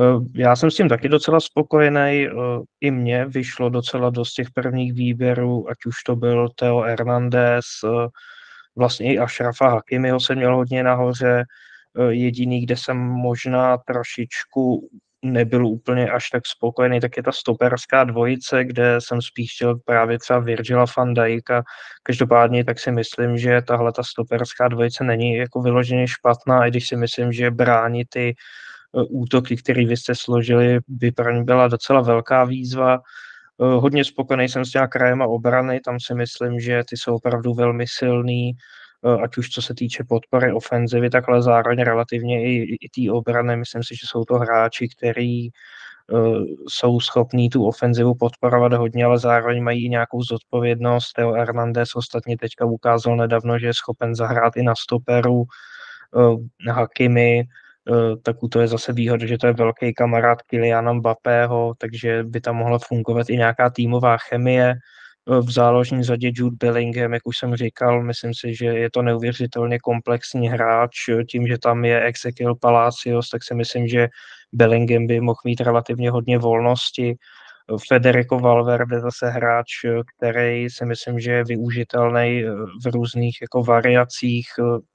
Eh, já jsem s tím taky docela spokojený. Eh, I mně vyšlo docela dost těch prvních výběrů, ať už to byl Theo Hernandez, eh, vlastně i Ashrafa Hakimiho jsem měl hodně nahoře. Jediný, kde jsem možná trošičku nebyl úplně až tak spokojený, tak je ta stoperská dvojice, kde jsem spíš chtěl právě třeba Virgila van Dijka. Každopádně tak si myslím, že tahle ta stoperská dvojice není jako vyloženě špatná, i když si myslím, že brání ty útoky, který vy jste složili, by pro ně byla docela velká výzva. Eh, hodně spokojený jsem s těma krajema obrany, tam si myslím, že ty jsou opravdu velmi silný, eh, ať už co se týče podpory ofenzivy, tak ale zároveň relativně i, i té obrany. Myslím si, že jsou to hráči, který jsou schopní tu ofenzivu podporovat hodně, ale zároveň mají i nějakou zodpovědnost. Theo Hernandez ostatně teďka ukázal nedávno, že je schopen zahrát i na stoperu. Hakimi, Eh, tak to je zase výhoda, že to je velký kamarád Kyliana Mbappého, takže by tam mohla fungovat i nějaká týmová chemie. Eh, v záložní řadě Jude Bellingham, jak už jsem říkal, myslím si, že je to neuvěřitelně komplexní hráč. Tím, že tam je Ezekiel Palacios, tak si myslím, že Bellingham by mohl mít relativně hodně volnosti. Federico Valverde zase hráč, který si myslím, že je využitelný v různých jako variacích,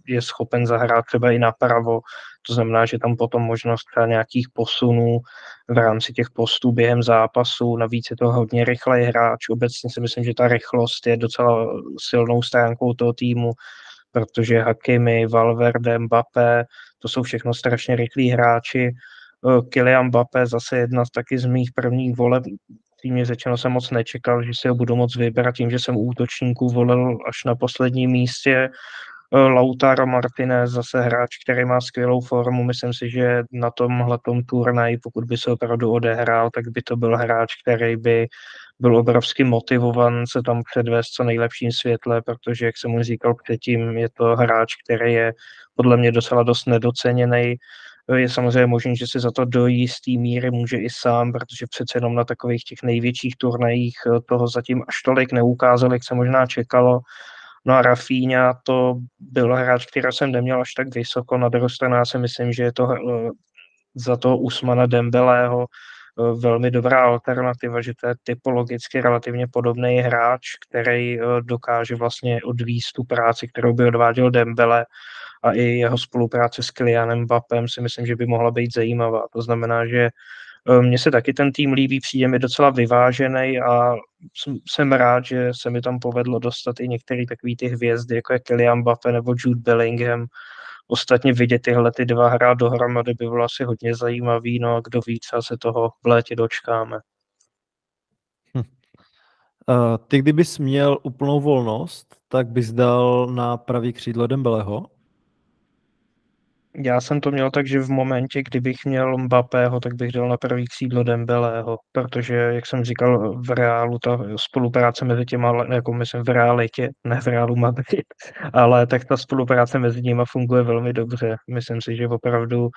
je schopen zahrát třeba i napravo, to znamená, že tam potom možnost třeba nějakých posunů v rámci těch postů během zápasu, navíc je to hodně rychlej hráč, obecně si myslím, že ta rychlost je docela silnou stránkou toho týmu, protože Hakimi, Valverde, Mbappé, to jsou všechno strašně rychlí hráči, Eh, Kylian Mbappé zase jedna z taky z mých prvních voleb, mě řečeno jsem moc nečekal, že si ho budu moc vybrat tím, že jsem útočníků volil až na posledním místě. Eh, Lautaro Martinez, zase hráč, který má skvělou formu. Myslím si, že na tomhle turnaji, pokud by se opravdu odehrál, tak by to byl hráč, který by byl obrovsky motivovan se tam předvést co nejlepším světle, protože, jak jsem už říkal předtím, je to hráč, který je podle mě docela dost nedoceněný je samozřejmě možné, že se za to do jisté míry může i sám, protože přece jenom na takových těch největších turnajích eh, toho zatím až tolik neukázal, jak se možná čekalo. No a Rafíňa to byl hráč, který jsem neměl až tak vysoko. Na druhou stranu já si myslím, že je to eh, za to Usmana Dembelého velmi dobrá alternativa, že to je typologicky relativně podobný hráč, který dokáže vlastně odvíst tu práci, kterou by odváděl Dembele a i jeho spolupráce s Kylianem Bapem si myslím, že by mohla být zajímavá. To znamená, že eh, mně se taky ten tým líbí, přijde mi docela vyvážený a jsem rád, že se mi tam povedlo dostat i některé takové ty hvězdy, jako je Kylian Mbappé nebo Jude Bellingham. Ostatně vidět tyhle ty dva hrát dohromady by bylo asi hodně zajímavý, no a kdo víc, se toho v létě dočkáme. Hm. Uh, ty kdybys měl úplnou volnost, tak bys dal na pravý křídlo Dembeleho? Já jsem to měl tak, že v momentě, kdybych měl Mbappého, tak bych dal na první křídlo Dembeleho, protože, jak jsem říkal, v reálu ta spolupráce mezi těma, jako myslím v realitě, ne v reálu Madrid, (laughs) ale tak ta spolupráce mezi nimi funguje velmi dobře. Myslím si, že opravdu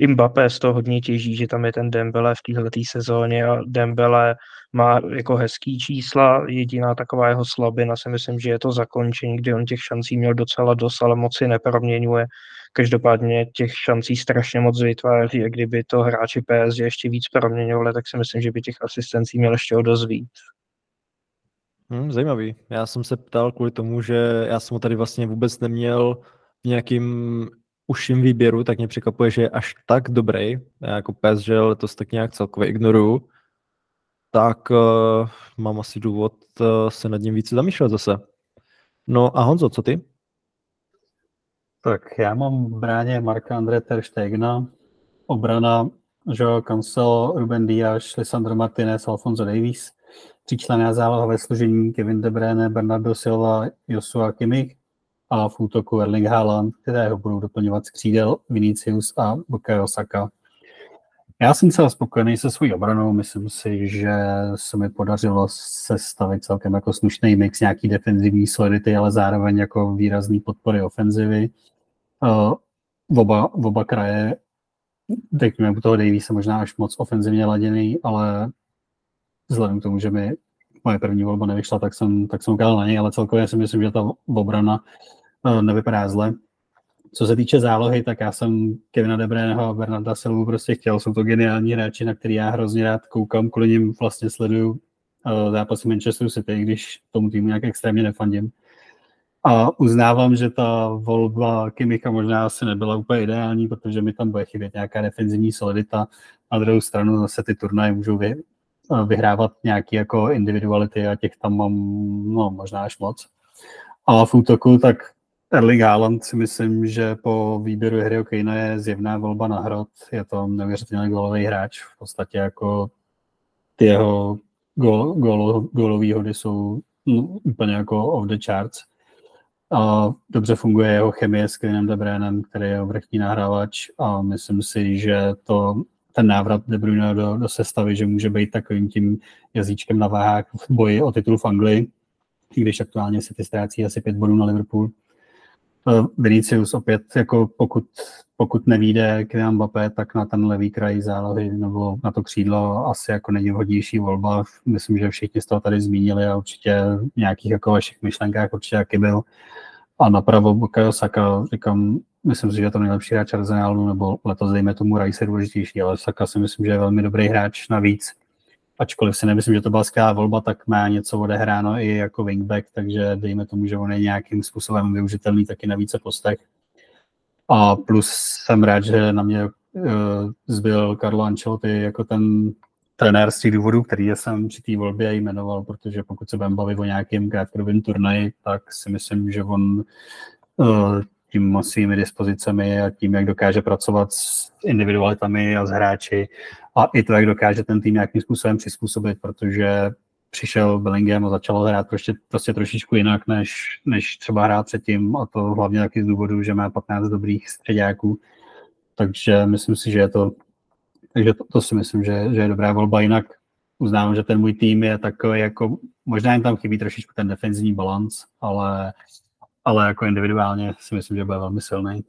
i Mbappé z toho hodně těží, že tam je ten Dembele v této sezóně a Dembele má jako hezký čísla, jediná taková jeho slabina si myslím, že je to zakončení, kdy on těch šancí měl docela dost, ale moc si neproměňuje. Každopádně těch šancí strašně moc vytváří a kdyby to hráči PS ještě víc proměňovali, tak si myslím, že by těch asistencí měl ještě o dost víc. Hmm, zajímavý. Já jsem se ptal kvůli tomu, že já jsem ho tady vlastně vůbec neměl v nějakým užším výběru, tak mě překvapuje, že je až tak dobrý. Já jako pes, že letos tak nějak celkově ignoruju. Tak uh, mám asi důvod uh, se nad ním více zamýšlet zase. No a Honzo, co ty? Tak já mám v bráně Marka André Ter Stegna, obrana Joao Cancelo, Ruben Díaz, Lisandro Martinez, Alfonso Davies, záloha ve složení Kevin De Bruyne, Bernardo Silva, Joshua Kimmich, a v útoku Erling Haaland, kterého budou doplňovat skřídel Vinicius a Bukayo Saka. Já jsem celá spokojený se svojí obranou, myslím si, že se mi podařilo sestavit celkem jako slušný mix nějaký defenzivní solidity, ale zároveň jako výrazný podpory ofenzivy. V oba, v oba kraje, řekněme, u toho se možná až moc ofenzivně laděný, ale vzhledem k tomu, že mi moje první volba nevyšla, tak jsem, tak jsem ukázal na něj, ale celkově si myslím, že ta obrana nevypadá zle. Co se týče zálohy, tak já jsem Kevina Debreného a Bernarda Silvu prostě chtěl. Jsou to geniální hráči, na který já hrozně rád koukám, kvůli ním vlastně sleduju uh, zápasy Manchesteru City, když tomu týmu nějak extrémně nefandím. A uznávám, že ta volba Kimicha možná asi nebyla úplně ideální, protože mi tam bude chybět nějaká defenzivní solidita. Na druhou stranu zase ty turnaje můžou vy, eh, vyhrávat nějaké jako individuality a těch tam mám no, možná až moc. A v útoku tak Erling Haaland si myslím, že po výběru hry Kejna je zjevná volba na hrot. Je to neuvěřitelně gólový hráč. V podstatě jako ty jeho gól, gól, gólové hody jsou no, úplně jako off the charts. A dobře funguje jeho chemie s Kevinem De Bruynem, který je vrchní nahrávač a myslím si, že to ten návrat De Bruyne do, do sestavy, že může být takovým tím jazyčkem na váhách v boji o titul v Anglii, když aktuálně se ty ztrácí asi pět bodů na Liverpool. Vinicius opět, jako pokud, pokud nevíde Kylian Mbappé, tak na ten levý kraj zálohy nebo na to křídlo asi jako není vhodnější volba. Myslím, že všichni z toho tady zmínili a určitě v nějakých jako vašich myšlenkách určitě jaký byl. A napravo Bukayo Saka, říkám, myslím si, že je to nejlepší hráč Arsenalu, nebo letos dejme tomu Rice je důležitější, ale Saka si myslím, že je velmi dobrý hráč navíc ačkoliv si nemyslím, že to byla skvělá volba, tak má něco odehráno i jako wingback, takže dejme tomu, že on je nějakým způsobem využitelný taky na více postech. A plus jsem rád, že na mě uh, zbyl Carlo Ancelotti jako ten trenér z těch důvodů, který jsem při té volbě jmenoval, protože pokud se budeme bavit o nějakém krátkodobém turnaji, tak si myslím, že on uh, tím svými dispozicemi a tím, jak dokáže pracovat s individualitami a s hráči a i to, jak dokáže ten tým nějakým způsobem přizpůsobit, protože přišel Bellingham a začal hrát prostě, prostě trošičku jinak, než, než třeba hrát předtím a to hlavně taky z důvodu, že má 15 dobrých středáků. Takže myslím si, že je to, takže to, to si myslím, že, že je dobrá volba. Jinak uznávám, že ten můj tým je takový jako, možná jen tam chybí trošičku ten defenzivní balans, ale ale jako individuálně si myslím, že bude velmi silný.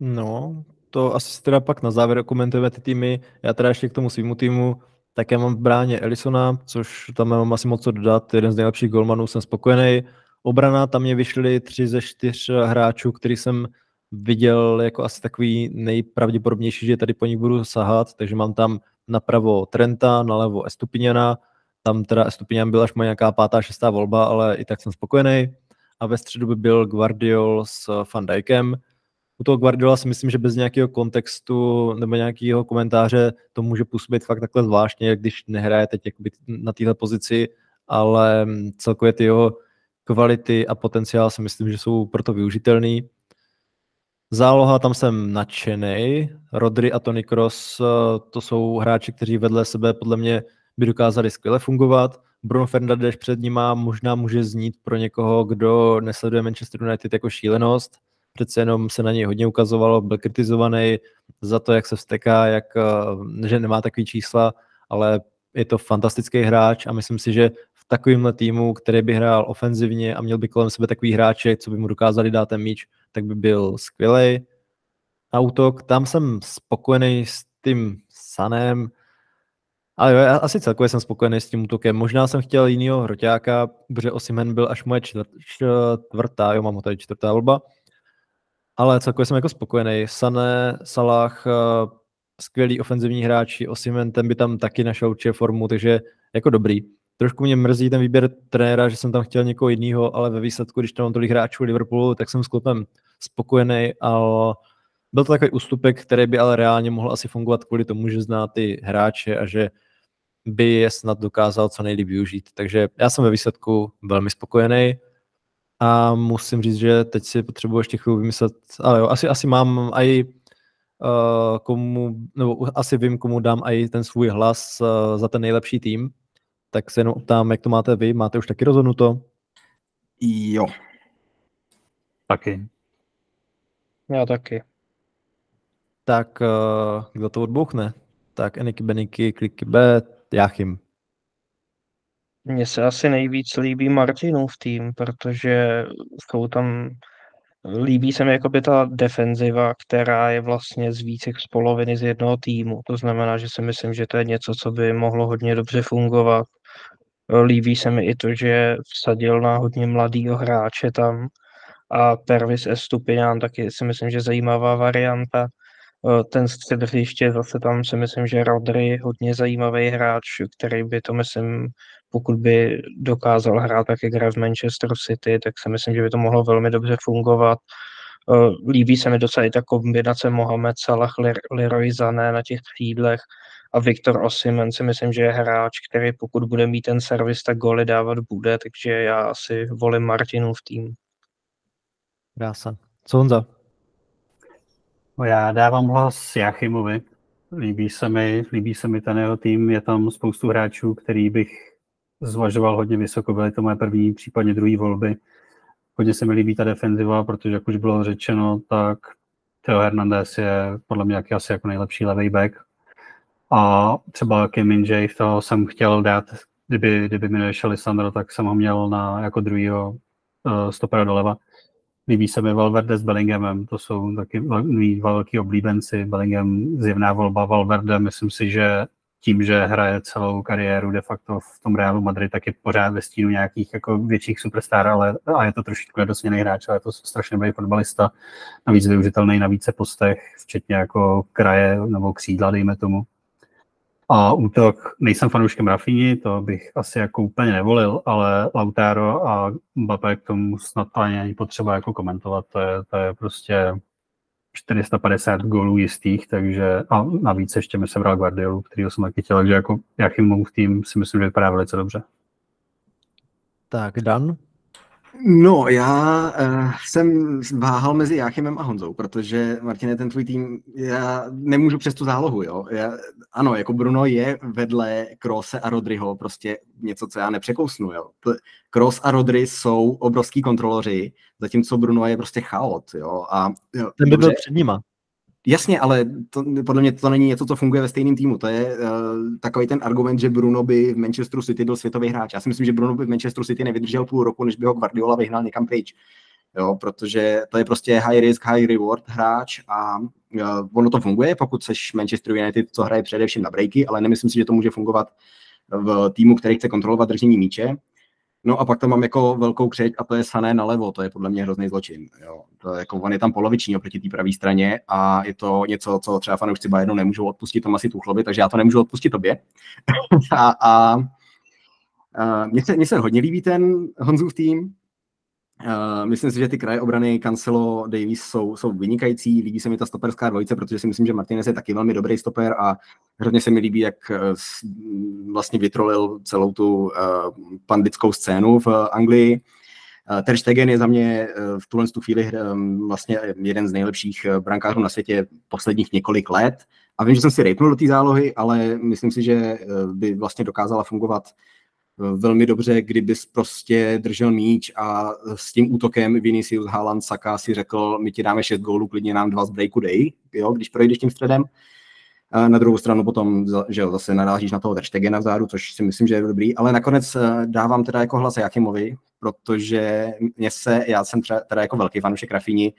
No, to asi teda pak na závěr komentujeme ty týmy. Já teda ještě k tomu svýmu týmu, tak já mám v bráně Elisona, což tam mám asi moc co dodat, jeden z nejlepších golmanů, jsem spokojený. Obrana, tam mě vyšly tři ze čtyř hráčů, který jsem viděl jako asi takový nejpravděpodobnější, že tady po nich budu sahat, takže mám tam napravo Trenta, nalevo Estupiniana, tam teda Estupinian byla až moje nějaká pátá, šestá volba, ale i tak jsem spokojený a ve středu by byl Guardiol s Van Dijkem. U toho Guardiola si myslím, že bez nějakého kontextu nebo nějakého komentáře to může působit fakt takhle zvláštně, když nehraje teď na téhle pozici, ale celkově ty jeho kvality a potenciál si myslím, že jsou proto využitelný. Záloha, tam jsem nadšený. Rodry a Tony Cross, to jsou hráči, kteří vedle sebe podle mě by dokázali skvěle fungovat. Bruno Fernandes před nima možná může znít pro někoho, kdo nesleduje Manchester United jako šílenost. Přece jenom se na něj hodně ukazovalo, byl kritizovaný za to, jak se vsteká, jak, eh, že nemá takový čísla, ale je to fantastický hráč a myslím si, že v takovémhle týmu, který by hrál ofenzivně a měl by kolem sebe takový hráče, co by mu dokázali dát ten míč, tak by byl skvělý. A útok, tam jsem spokojený s tím Sanem, ale jo, já asi celkově jsem spokojený s tím útokem. Možná jsem chtěl jinýho hroťáka, protože Osimen byl až moje čtvrt, čtvrtá, jo, mám ho tady čtvrtá volba. Ale celkově jsem jako spokojený. Sané, Salah, eh, skvělí ofenzivní hráči, Osimen, ten by tam taky našel určitě formu, takže jako dobrý. Trošku mě mrzí ten výběr trenéra, že jsem tam chtěl někoho jiného, ale ve výsledku, když tam mám tolik hráčů Liverpoolu, tak jsem s klubem spokojený, ale byl to takový ústupek, který by ale reálně mohl asi fungovat kvůli tomu, že zná ty hráče a že by je snad dokázal co nejlíp využít. Takže já jsem ve výsledku velmi spokojený a musím říct, že teď si potřebuji ještě chvíli vymyslet, ale jo, asi, asi mám i uh, komu, nebo asi vím, komu dám i ten svůj hlas uh, za ten nejlepší tým, tak se jenom ptám, jak to máte vy, máte už taky rozhodnuto? Jo. Taky. Já taky. Tak uh, kdo to odbouchne? Tak Eniky, Beniky, Kliky B, Jáchym. Mně se asi nejvíc líbí Martinův tým, protože jsou tam, líbí se mi jakoby ta defenziva, která je vlastně z více z poloviny z jednoho týmu. To znamená, že si myslím, že to je něco, co by mohlo hodně dobře fungovat. Líbí se mi i to, že vsadil na hodně mladýho hráče tam a Pervis Estupiňán taky si myslím, že zajímavá varianta. Ten střed hřiště zase tam si myslím, že Rodry hodně zajímavý hráč, který by to myslím pokud by dokázal hrát tak, jak hraje v Manchester City, tak si myslím, že by to mohlo velmi dobře fungovat. Eh, líbí se mi docela i ta kombinace Mohamed Salah, Leroy Zané na těch křídlech a Viktor Osimen si myslím, že je hráč, který pokud bude mít ten servis, tak goly dávat bude, takže já asi volím Martinu v tým. Krása. Co Honza? No já dávám hlas Jachimovi. Líbí se mi, líbí se mi ten jeho tým, je tam spoustu hráčů, který bych zvažoval hodně vysoko, byly to moje první, případně druhé volby. Hodně se mi líbí ta defenziva, protože jak už bylo řečeno, tak Theo Hernandez je podle mě asi jako nejlepší levý back. A třeba Kim Min toho jsem chtěl dát, kdyby, kdyby mi nešel Lisandro, tak jsem ho měl na, jako druhýho uh, stopera doleva. Líbí se mi Valverde s Bellinghamem, to jsou taky mý velký oblíbenci. Bellingham zjevná volba Valverde, myslím si, že tím, že hraje celou kariéru de facto v tom Realu Madrid, tak je pořád ve stínu nějakých jako větších superstar, ale a je to trošičku nedocněný hráč, ale je to strašně dobrý fotbalista, navíc využitelný na více postech, včetně jako kraje nebo křídla, dejme tomu. A útok, nejsem fanouškem Rafini, to bych asi jako úplně nevolil, ale Lautaro a Mbappé k tomu snad ani není potřeba jako komentovat, to je, to je prostě 450 gólů jistých, takže a navíc ještě mi sebral Guardiolu, který jsem taky chtěl, takže jako Jachimův tým si myslím, že vypadá velice dobře. Tak, Dan? No, já uh, jsem váhal mezi Jáchymem a Honzou, protože, Martine, ten tvůj tým, já nemůžu přes tu zálohu, jo. Já, ano, jako Bruno je vedle Krose a Rodryho prostě něco, co já nepřekousnu, jo. Kroos a Rodry jsou obrovský kontroloři, zatímco Bruno je prostě chaot, jo. A, jo, ten by byl před nima. Jasně, ale to, podle mě to není něco, co funguje ve stejném týmu. To je uh, takový ten argument, že Bruno by v Manchesteru City byl světový hráč. Já si myslím, že Bruno by v Manchesteru City nevydržel půl roku, než by ho Guardiola vyhnal někam pryč. Jo, protože to je prostě high risk, high reward hráč a uh, ono to funguje, pokud seš Manchester United, co hraje především na breaky, ale nemyslím si, že to může fungovat v týmu, který chce kontrolovat držení míče. No a pak tam mám jako velkou křeť a to je Sané nalevo, to je podle mě hrozný zločin. Jo. To je, jako, on je tam poloviční oproti té pravé straně a je to něco, co třeba fanoušci Bayernu nemůžou odpustit Tomasi Tuchlovi, takže já to nemůžu odpustit tobě. (laughs) a, a, a mně, se, mně se hodně líbí ten Honzův tým, Uh, myslím si, že ty kraje obrany Cancelo, Davies jsou, jsou vynikající. Líbí se mi ta stoperská dvojice, protože si myslím, že Martinez je taky velmi dobrý stoper a hrozně se mi líbí, jak uh, vlastně vytrolil celou tu uh, pandickou scénu v Anglii. Ter Stegen je za mě v tuhle tu chvíli vlastně jeden z nejlepších brankářů na světě posledních několik let. A vím, že jsem si rejpnul do té zálohy, ale myslím si, že by vlastně dokázala fungovat velmi dobře, kdybys prostě držel míč a s tím útokem Vinicius Haaland Saka si řekl, my ti dáme 6 gólů, klidně nám dva z breaku dej, jo, když projdeš tím středem. Na druhou stranu potom, že jo, zase narážíš na toho Terstegena vzadu, což si myslím, že je dobrý, ale nakonec eh, dávám teda jako hlas Jakimovi, protože mě se, já jsem teda jako velký fanoušek Rafini,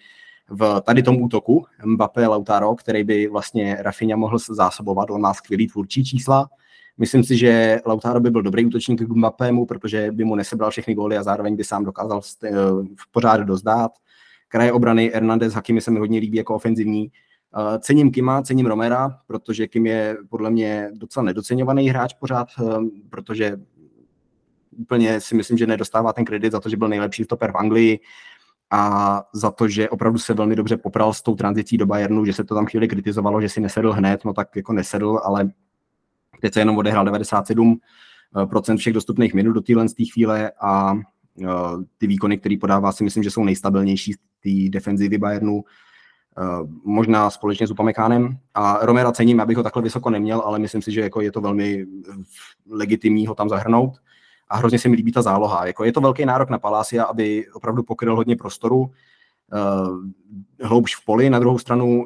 v tady tom útoku Mbappé Lautaro, který by vlastně Rafinha mohl zásobovat, on má skvělý tvůrčí čísla, Myslím si, že Lautaro by byl dobrý útočník k Mbappému, protože by mu nesebral všechny góly a zároveň by sám dokázal v pořád dozdát. Kraje obrany Hernandez Hakimi se mi hodně líbí jako ofenzivní. Eh, cením Kima, cením Romera, protože Kim je podle mě docela nedoceňovaný hráč pořád, eh, protože úplně si myslím, že nedostává ten kredit za to, že byl nejlepší stoper v Anglii a za to, že opravdu se velmi dobře popral s tou tranzicí do Bayernu, že se to tam chvíli kritizovalo, že si nesedl hned, no tak jako nesedl, ale Se jenom odehrál 97% eh, všech dostupných minut do téhle chvíle a eh, ty výkony, které podává, si myslím, že jsou nejstabilnější z té defenzivy Bayernu, eh, možná společně s Upamekánem. A Romera cením, abych ho takhle vysoko neměl, ale myslím si, že jako je to velmi legitimní ho tam zahrnout. A hrozně se mi líbí ta záloha. Jako je to velký nárok na Palácia, aby opravdu pokryl hodně prostoru. Hloubš v poli. Na druhou stranu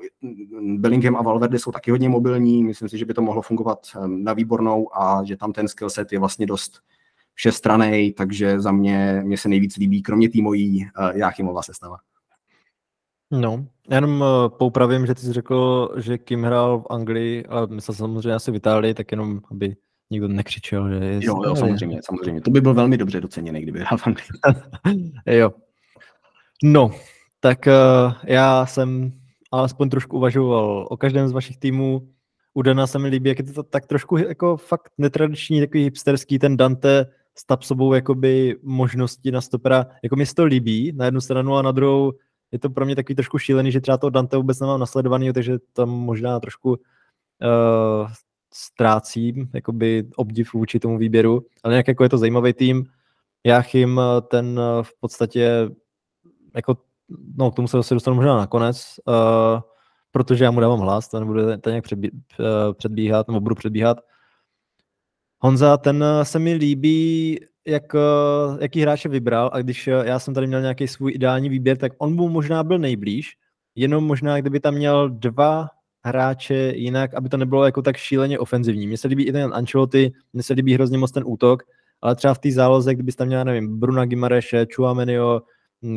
Bellingham a Valverde jsou taky hodně mobilní, myslím si, že by to mohlo fungovat na výbornou a že tam ten skillset je vlastně dost všestranej, takže za mě, mě se nejvíc líbí, kromě té mojí Jáchymová sestava. No, já jenom eh, poupravím, že ty jsi řekl, že Kim hrál v Anglii, ale myslel samozřejmě asi v Itálii, tak jenom, aby nikdo nekřičel, že je... Jo, jo, samozřejmě, samozřejmě. To by byl velmi dobře doceněný, kdyby hrál v Anglii. (laughs) jo. No, tak uh, já jsem alespoň trošku uvažoval o každém z vašich týmů. U Dana se mi líbí, jak je to tak trošku jako fakt netradiční, takový hipsterský, ten Dante s sobou jakoby možnosti na stopera, jako mi se to líbí na jednu stranu a na druhou je to pro mě takový trošku šílený, že třeba toho Dante vůbec nemám nasledovaný, takže tam možná trošku uh, ztrácím jakoby obdiv vůči tomu výběru, ale nějak jako je to zajímavý tým. Jáchym ten v podstatě jako, no k tomu se zase dostanu možná nakonec, uh, protože já mu dávám hlas, to nebudu to nějak předbí, uh, předbíhat, nebo budu předbíhat. Honza, ten se mi líbí jak, eh, jaký hráče vybral a když eh, já jsem tady měl nějaký svůj ideální výběr, tak on mu možná byl nejblíž, jenom možná, kdyby tam měl dva hráče jinak, aby to nebylo jako tak šíleně ofenzivní. Mně se líbí i ten Ancelotti, mně se líbí hrozně moc ten útok, ale třeba v té záloze, kdybyste tam měl, nevím, Bruna Gimareše, Chuamenio,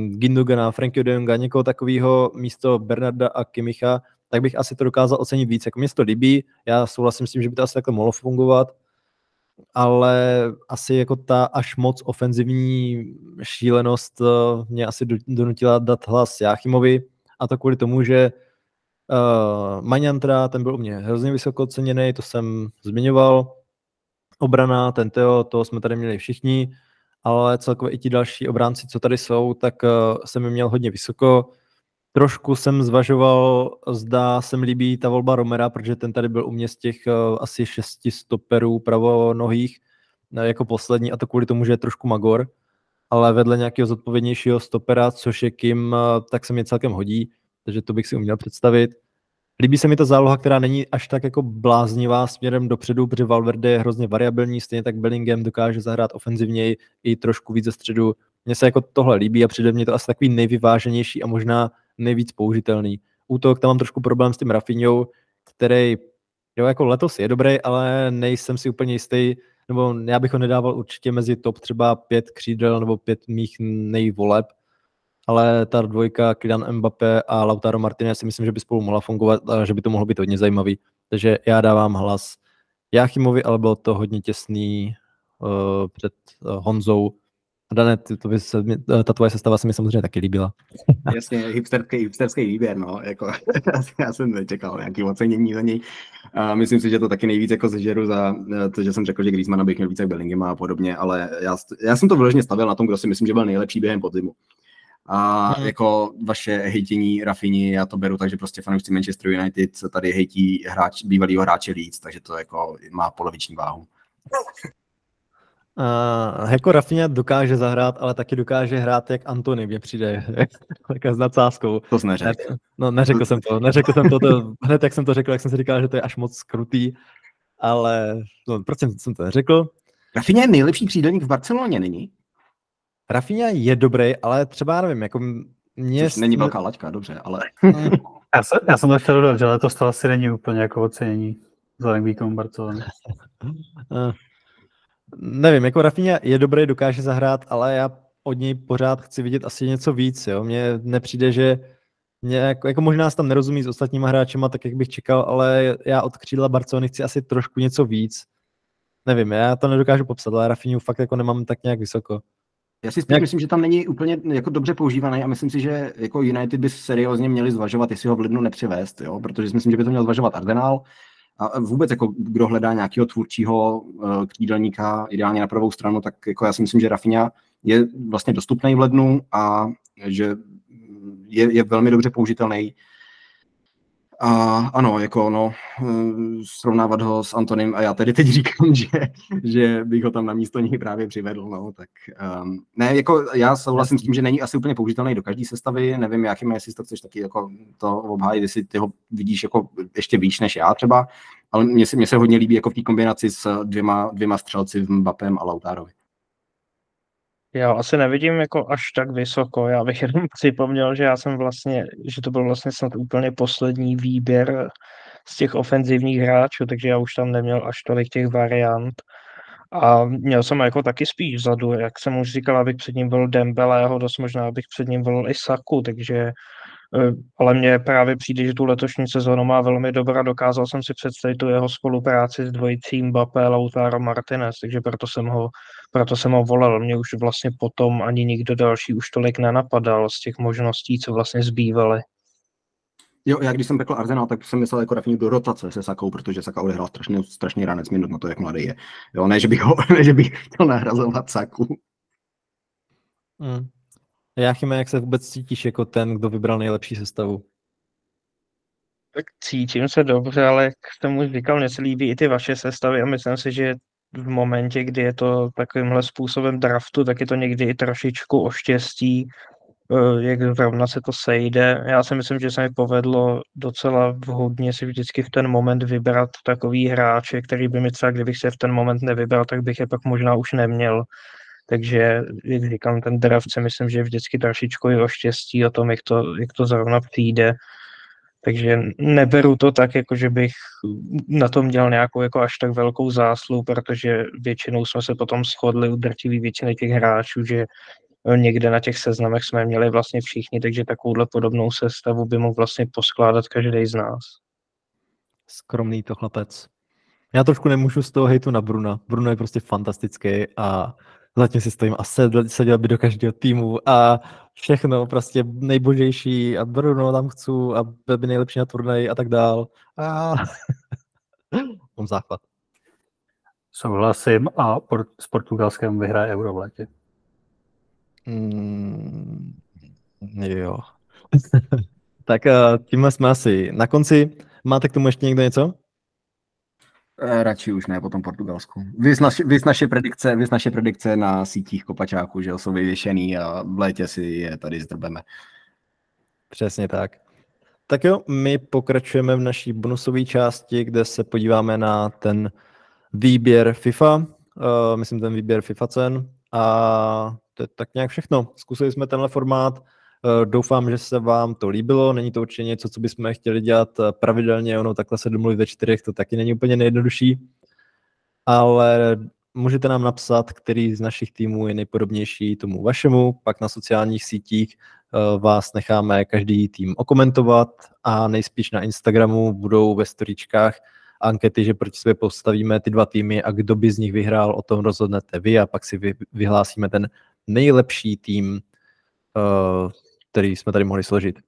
Gindogana, Frankie de Jonga, někoho takového místo Bernarda a Kimicha, tak bych asi to dokázal ocenit víc. Jako mě to líbí, já souhlasím s tím, že by to asi takhle mohlo fungovat, ale asi jako ta až moc ofenzivní šílenost eh, mě asi donutila dát hlas Jáchymovi a to kvůli tomu, že uh, Maňantra, ten byl u mě hrozně vysoko oceněný, to jsem zmiňoval, obrana, ten Teo, to jsme tady měli všichni, ale celkově i ti další obránci, co tady jsou, tak uh, jsem je měl hodně vysoko. Trošku jsem zvažoval, zda se mi líbí ta volba Romera, protože ten tady byl u mě z těch uh, asi šesti stoperů pravonohých uh, jako poslední a to kvůli tomu, že je trošku magor, ale vedle nějakého zodpovědnějšího stopera, což je Kim, tak se mi celkem hodí, takže to bych si uměl představit. Líbí se mi ta záloha, která není až tak jako bláznivá směrem dopředu, protože Valverde je hrozně variabilní, stejně tak Bellingham dokáže zahrát ofenzivněji i trošku víc ze středu. Mně se jako tohle líbí a přede mě to asi takový nejvyváženější a možná nejvíc použitelný. Útok, tam mám trošku problém s tím Rafinhou, který jo, jako letos je dobrý, ale nejsem si úplně jistý, nebo já bych ho nedával určitě mezi top třeba pět křídel nebo pět mých nejvoleb, ale ta dvojka Kylian Mbappé a Lautaro Martinez si myslím, že by spolu mohla fungovat a že by to mohlo být hodně zajímavý. Takže já dávám hlas Jáchymovi, ale bylo to hodně těsný uh, před uh, Honzou, Dané, to, to by se, ta tvoje sestava se mi samozřejmě taky líbila. (laughs) Jasně, hipsterský, hipsterský výběr, no, jako, (laughs) já jsem nečekal nějaký ocenění za něj. A myslím si, že to taky nejvíc jako zežeru za eh, to, že jsem řekl, že Griezmann bych měl více jak Bellingham a podobně, ale já, já jsem to vyloženě stavil na tom, kdo si myslím, že byl nejlepší během podzimu. A hmm. jako vaše hejtění Rafini, já to beru, takže prostě fanoušci Manchester United tady hejtí hráč, bývalýho hráče víc, takže to jako má poloviční váhu. Uh, jako Rafinha dokáže zahrát, ale taky dokáže hrát jak Antony, mě přijde, (laughs) taká s nadsázkou. To jsi neřekl. Ne, no neřekl jsem to, neřekl jsem to, to, hned jak jsem to řekl, jak jsem si říkal, že to je až moc krutý, ale no, proč jsem, jsem to neřekl? Rafinha je nejlepší křídelník v Barceloně, není? Rafinha je dobrý, ale třeba nevím, jako mě... Což není velká laťka, dobře, ale... (laughs) já, jsem, já jsem to chtěl dodat, že letos to asi není úplně jako ocenění vzhledem k výkonu Barcelony. nevím, jako Rafinha je dobrý, dokáže zahrát, ale já od něj pořád chci vidět asi něco víc, jo. Mně nepřijde, že mě jako, jako možná se tam nerozumí s ostatníma hráčema, tak jak bych čekal, ale já od křídla Barcelony chci asi trošku něco víc. Nevím, já to nedokážu popsat, ale Rafinhu fakt jako nemám tak nějak vysoko. Já si spíš myslím, že tam není úplně jako dobře používaný a myslím si, že jako United by seriózně měli zvažovat, jestli ho v lednu nepřivést, jo? protože si myslím, že by to měl zvažovat Arsenal, a vůbec jako kdo hledá nějakého tvůrčího uh, křídelníka, ideálně na pravou stranu, tak jako já si myslím, že Rafinha je vlastně dostupný v lednu a že je, je velmi dobře použitelný a ano, jako no, srovnávat ho s Antonem a já tedy teď říkám, (laughs) že, že bych ho tam na místo něj právě přivedl, no, tak um, ne, jako já souhlasím s tím, že není asi úplně použitelný do každé sestavy, nevím, jakým jestli to chceš taky jako to obhájit, jestli ty ho vidíš jako ještě víc než já třeba, ale mně se, mně se hodně líbí jako v té kombinaci s dvěma, dvěma střelci v Mbappem a Lautárovi. Já asi nevidím jako až tak vysoko. Já bych (laughs) jenom připomněl, že já jsem vlastně, že to byl vlastně snad úplně poslední výběr z těch ofenzivních hráčů, takže já už tam neměl až tolik těch variant. A měl jsem jako taky spíš vzadu, jak jsem už říkal, abych před ním byl Dembeleho, dost možná abych před ním byl i Saku, takže Eh, ale mně právě přijde, že tu letošní sezónu má velmi dobrá. Dokázal jsem si představit tu jeho spolupráci s dvojicí Mbappé, Lautaro Martinez, takže proto jsem ho, proto jsem ho volal. Mě už vlastně potom ani nikdo další už tolik nenapadal z těch možností, co vlastně zbývaly. Jo, já když jsem řekl Arsenal, tak jsem myslel jako Rafinha do rotace se Sakou, protože Saka odehrál strašný, strašný ranec minut na to, jak mladý je. Jo, ne, že bych, ho, (laughs) ne, že bych chtěl nahrazovat Saku. Hmm. Jáchyme, jak se vůbec cítíš jako ten, kdo vybral nejlepší sestavu? Tak cítím se dobře, ale jak jsem už říkal, mně se líbí i ty vaše sestavy a myslím si, že v momentě, kdy je to takovýmhle způsobem draftu, tak je to někdy i trošičku o štěstí, eh, jak zrovna se to sejde. Já si myslím, že se mi povedlo docela vhodně si vždycky v ten moment vybrat takový hráče, který by mi třeba, kdybych se v ten moment nevybral, tak bych je pak možná už neměl. Takže, jak říkám, ten draft si myslím, že je vždycky trošičku o štěstí o tom, jak to, jak to zrovna přijde. Takže neberu to tak, jako že bych na tom dělal nějakou jako až tak velkou zásluhu, protože většinou jsme se potom shodli u drtivý většiny těch hráčů, že někde na těch seznamech jsme měli vlastně všichni, takže takovouhle podobnou sestavu by mohl vlastně poskládat každý z nás. Skromný to chlapec. Já trošku nemůžu z toho hejtu na Bruna. Bruno je prostě fantastický a zatím si stojím a seděl by do každého týmu a všechno prostě nejbožejší a Bruno tam chci a byl by nejlepší na turnaji a tak dál. A... (laughs) Mám základ. Souhlasím a port- s Portugalskem vyhraje Euro v létě. Mm, jo. (laughs) tak tímhle jsme asi na konci. Máte k tomu ještě někdo něco? Eh, radši už ne po tom Portugalsku. Vys naše, naše, predikce, vys naše predikce na sítích kopačáků, že jsou vyvěšený a v létě si je tady zdrbeme. Přesně tak. Tak jo, my pokračujeme v naší bonusové části, kde se podíváme na ten výběr FIFA, uh, myslím ten výběr FIFA cen a to je tak nějak všechno. Zkusili jsme tenhle formát, doufám, že se vám to líbilo. Není to určitě něco, co bychom chtěli dělat eh, pravidelně. Ono takhle se domluvit ve čtyřech, to taky není úplně nejjednodušší. Ale můžete nám napsat, který z našich týmů je nejpodobnější tomu vašemu. Pak na sociálních sítích eh, vás necháme každý tým okomentovat a nejspíš na Instagramu budou ve storíčkách ankety, že proti sobě postavíme ty dva týmy a kdo by z nich vyhrál, o tom rozhodnete vy a pak si vyhlásíme ten nejlepší tým který jsme tady mohli složit.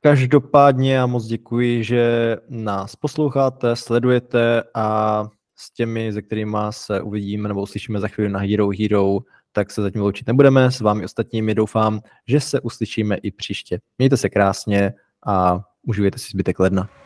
Každopádně já moc děkuji, že nás posloucháte, sledujete a s těmi, se kterými se uvidíme nebo uslyšíme za chvíli na Hero Hero, tak se zatím loučit nebudeme. S vámi ostatními doufám, že se uslyšíme i příště. Mějte se krásně a užijte si zbytek ledna.